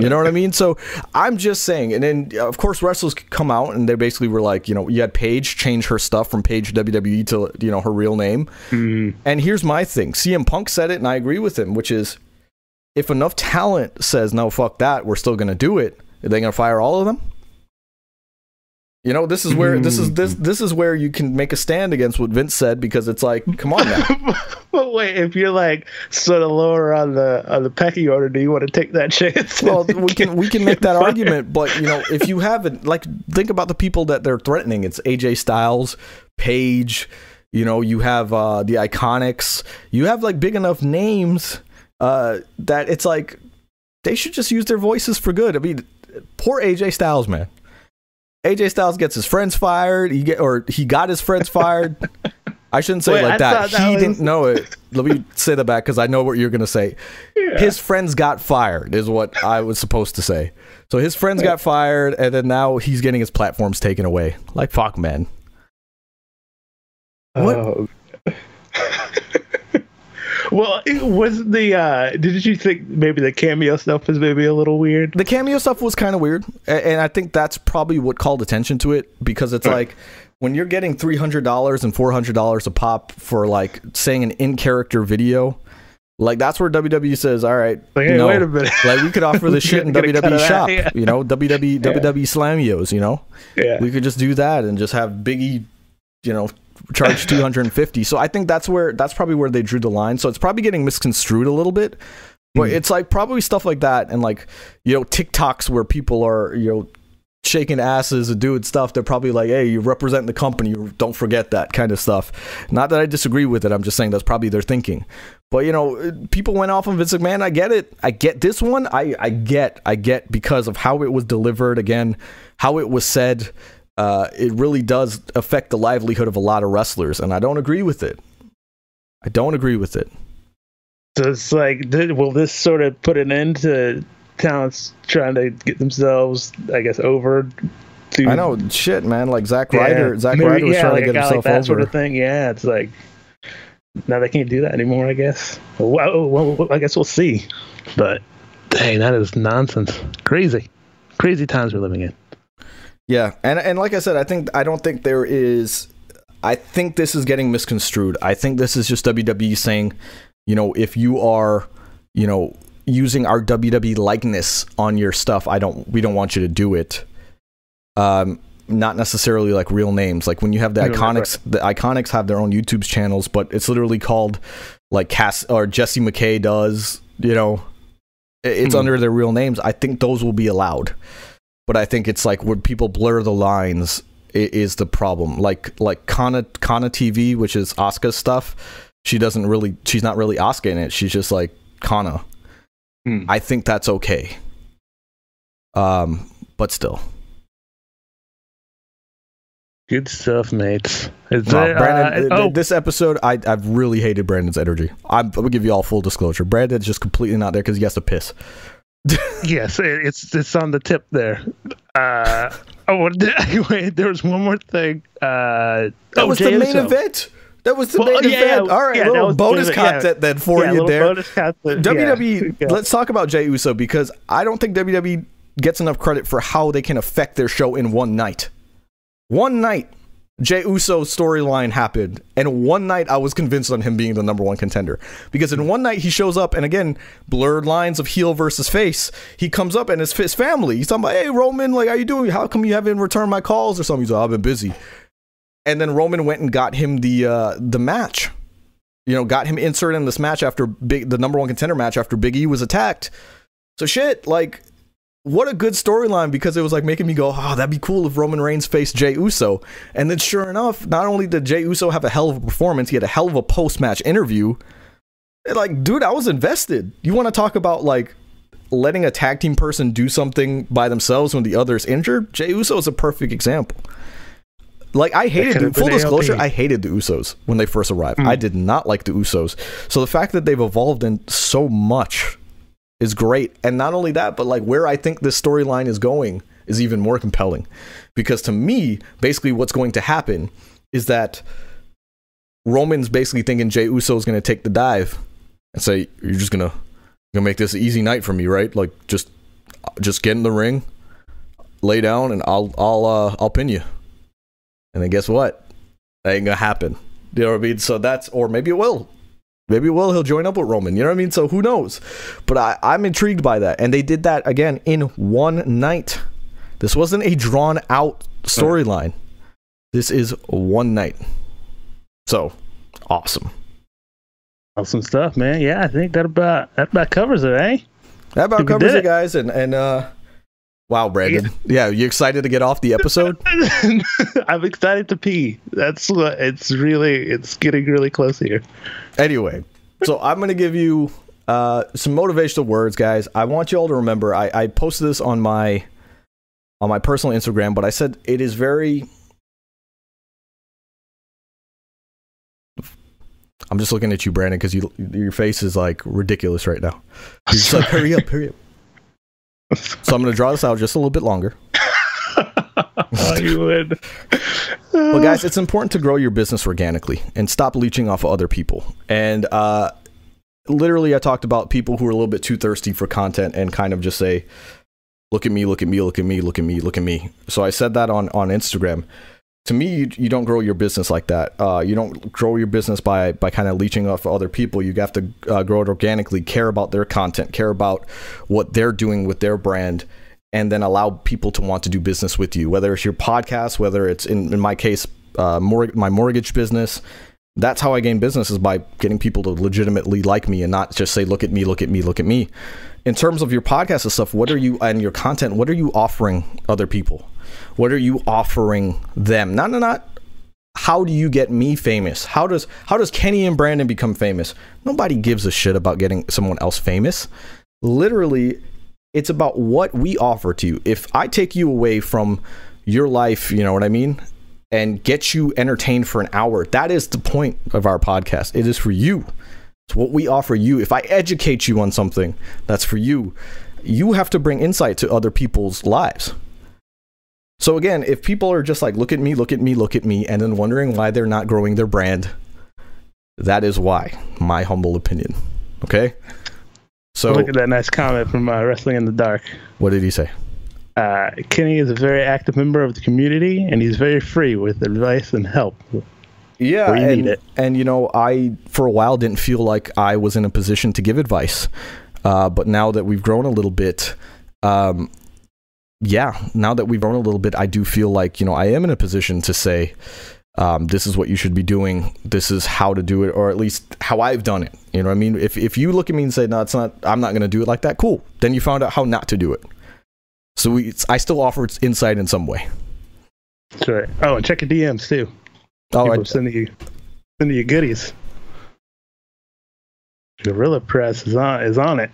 You know what I mean? So I'm just saying, and then uh, of course wrestlers come out and they basically were like, you know, you had Paige change her stuff from Paige WWE to you know her real name. Mm-hmm. And here's my thing: CM Punk said it, and I agree with him, which is if enough talent says no, fuck that, we're still gonna do it. Are they gonna fire all of them? You know, this is where this is this this is where you can make a stand against what Vince said because it's like, come on now. but wait, if you're like sort of lower on the on the pecking order, do you want to take that chance? well, we can we can make that argument, but you know, if you haven't, like, think about the people that they're threatening. It's AJ Styles, Paige. You know, you have uh, the IIconics. You have like big enough names uh, that it's like they should just use their voices for good. I mean, poor AJ Styles, man. AJ Styles gets his friends fired. He get or he got his friends fired. I shouldn't say it Wait, like that. that he was- didn't know it. Let me say that back because I know what you're gonna say. His friends got fired is what I was supposed to say. So his friends got fired, and then now he's getting his platforms taken away. Like fuck, man. What? Oh. Well, it was the uh did you think maybe the cameo stuff was maybe a little weird? The cameo stuff was kind of weird, and I think that's probably what called attention to it because it's like when you're getting three hundred dollars and four hundred dollars a pop for like saying an in character video. Like that's where WWE says, "All right, Like, hey, no. wait a minute. like we could offer this shit in WWE shop, yeah. you know, WWE WWE Slamios, you know, Yeah. we could just do that and just have Biggie, you know, charge 250. So I think that's where that's probably where they drew the line. So it's probably getting misconstrued a little bit. But hmm. it's like probably stuff like that and like, you know, TikToks where people are, you know, shaking asses and doing stuff. They're probably like, hey, you represent the company. Don't forget that kind of stuff. Not that I disagree with it. I'm just saying that's probably their thinking. But you know, people went off on Vince McMahon. I get it. I get this one. I I get. I get because of how it was delivered. Again, how it was said. Uh, it really does affect the livelihood of a lot of wrestlers, and I don't agree with it. I don't agree with it. So it's like, will this sort of put an end to talents trying to get themselves, I guess, over? To, I know shit, man. Like Zack Yeah. Ryder. Zack Maybe- Ryder was yeah, trying like to get himself like that over. sort of thing. Yeah, it's like now they can't do that anymore. I guess. Well, well, I guess we'll see. But dang, that is nonsense. Crazy, crazy times we're living in. Yeah, and and like I said, I think I don't think there is. I think this is getting misconstrued. I think this is just WWE saying, you know, if you are, you know, using our WWE likeness on your stuff, I don't. We don't want you to do it. Um, not necessarily like real names. Like when you have the right, IIconics, the IIconics have their own YouTube channels, but it's literally called like Cass or Jessie McKay does. You know, it's Hmm. under their real names. I think those will be allowed but I think it's like when people blur the lines is the problem. Like like Kana Kana TV, which is Asuka's stuff. She doesn't really. She's not really Asuka in it. She's just like Kana. Hmm. I think that's okay. Um, but still, Good stuff, mates. Is there, Brandon. uh, th- oh, This episode, I I've really hated Brandon's energy. I'm, I'm gonna give you all full disclosure. Brandon's just completely not there because he has to piss. yes, it- it's it's on the tip there. Uh, oh, wait, there was one more thing. Uh, That oh, was Jey the main Uso. event. That was the Well, main yeah, event. yeah, all right, yeah, little bonus content then for you there. content, WWE, let's talk about Jey Uso because I don't think WWE gets enough credit for how they can affect their show in one night. One night, Jey Uso's storyline happened, and one night I was convinced on him being the number one contender. Because in one night he shows up, and again, blurred lines of heel versus face. He comes up and his, his family. He's talking about, "Hey Roman, like how you doing? How come you haven't returned my calls or something?" He's like, "I've been busy." And then Roman went and got him the uh, the match you know, got him inserted in this match after big the number one contender match after Big E was attacked. So shit, like what a good storyline because it was like making me go, oh, that'd be cool if Roman Reigns faced Jey Uso. And then sure enough, not only did Jey Uso have a hell of a performance, he had a hell of a post match interview. And, Like, dude, I was invested. You want to talk about like letting a tag team person do something by themselves when the other is injured? Jey Uso is a perfect example. Like I hated the, full disclosure. I hated the Usos when they first arrived. I did not like the Usos. So the fact that they've evolved in so much is great. And not only that, but like where I think this storyline is going is even more compelling. Because to me, basically what's going to happen is that Roman's basically thinking Jey Uso is going to take the dive and say, "You're just gonna gonna make this an easy night for me, right? Like just just get in the ring, lay down, and I'll I'll uh, I'll pin you." And then guess what? That ain't gonna happen. You know what I mean? So that's or maybe it will. Maybe will. He'll join up with Roman. You know what I mean? So who knows? But I, I'm intrigued by that. And they did that again in one night. This wasn't a drawn out storyline. This is one night. So awesome. Awesome stuff, man. Yeah, I think that about that about covers it, eh? That about covers it, it. guys. And and uh wow, Brandon. Yeah, you excited to get off the episode? I'm excited to pee. That's what it's really. It's getting really close here. anyway, so I'm gonna give you uh, some motivational words, guys. I want you all to remember. I, I posted this on my on my personal Instagram, but I said it is very. I'm just looking at you, Brandon, because you your face is like ridiculous right now. You're just like, hurry up, hurry up. So I'm gonna draw this out just a little bit longer. oh, you would. Well, guys, it's important to grow your business organically and stop leeching off of other people. And uh, literally I talked about people who are a little bit too thirsty for content and kind of just say, "Look at me, look at me, look at me, look at me, look at me." So I said that on on Instagram. To me, you, you don't grow your business like that. Uh, you don't grow your business by by kind of leeching off other people. You have to uh, grow it organically. Care about their content. Care about what they're doing with their brand, and then allow people to want to do business with you. Whether it's your podcast, whether it's in in my case, uh, mor- my mortgage business. That's how I gain business is by getting people to legitimately like me and not just say, "Look at me, look at me, look at me." In terms of your podcast and stuff, what are you and your content? What are you offering other people? What are you offering them? Not, not, not. How do you get me famous? How does how does Kenny and Brandon become famous? Nobody gives a shit about getting someone else famous. Literally, it's about what we offer to you. If I take you away from your life, you know what I mean, and get you entertained for an hour, that is the point of our podcast. It is for you. It's what we offer you. If I educate you on something, that's for you. You have to bring insight to other people's lives. So again, if people are just like, look at me, look at me, look at me, and then wondering why they're not growing their brand, that is why, my humble opinion. Okay? So Look at that nice comment from uh, Wrestling in the Dark. what did he say? Uh, Kenny is a very active member of the community, and he's very free with advice and help. Yeah, and, need it. and you know, I for a while didn't feel like I was in a position to give advice, uh, but now that we've grown a little bit, um, yeah, now that we've grown a little bit, I do feel like you know I am in a position to say, um, this is what you should be doing. This is how to do it, or at least how I've done it. You know what I mean? If if you look at me and say, no, it's not, I'm not going to do it like that. Cool. Then you found out how not to do it. So we, I still offer insight in some way. That's right. Oh, and check your DMs too. Oh, People I, sending you sending you goodies. Gorilla Press is on is on it.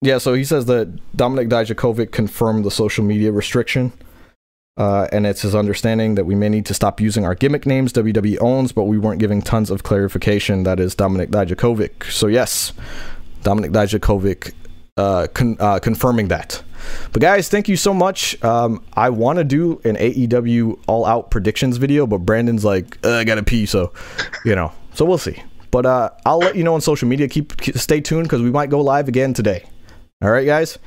Yeah, so he says that Dominik Dijakovic confirmed the social media restriction. Uh, and it's his understanding that we may need to stop using our gimmick names WWE owns, but we weren't giving tons of clarification. That is Dominik Dijakovic. So, yes, Dominik Dijakovic uh, con- uh, confirming that. But, guys, thank you so much. Um, I want to do an AEW all out predictions video, but Brandon's like, "Uh, I got to pee. So, you know, so we'll see. But uh, I'll let you know on social media. Keep, keep stay tuned because we might go live again today. All right, guys.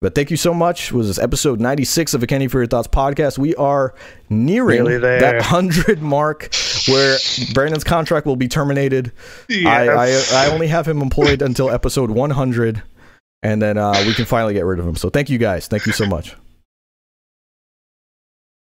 But thank you so much. It Was this episode 96 of a Kenny for Your Thoughts podcast? We are nearing there. that 100 mark where Brandon's contract will be terminated. I, I, I only have him employed until episode 100, and then uh, we can finally get rid of him. So thank you guys. Thank you so much.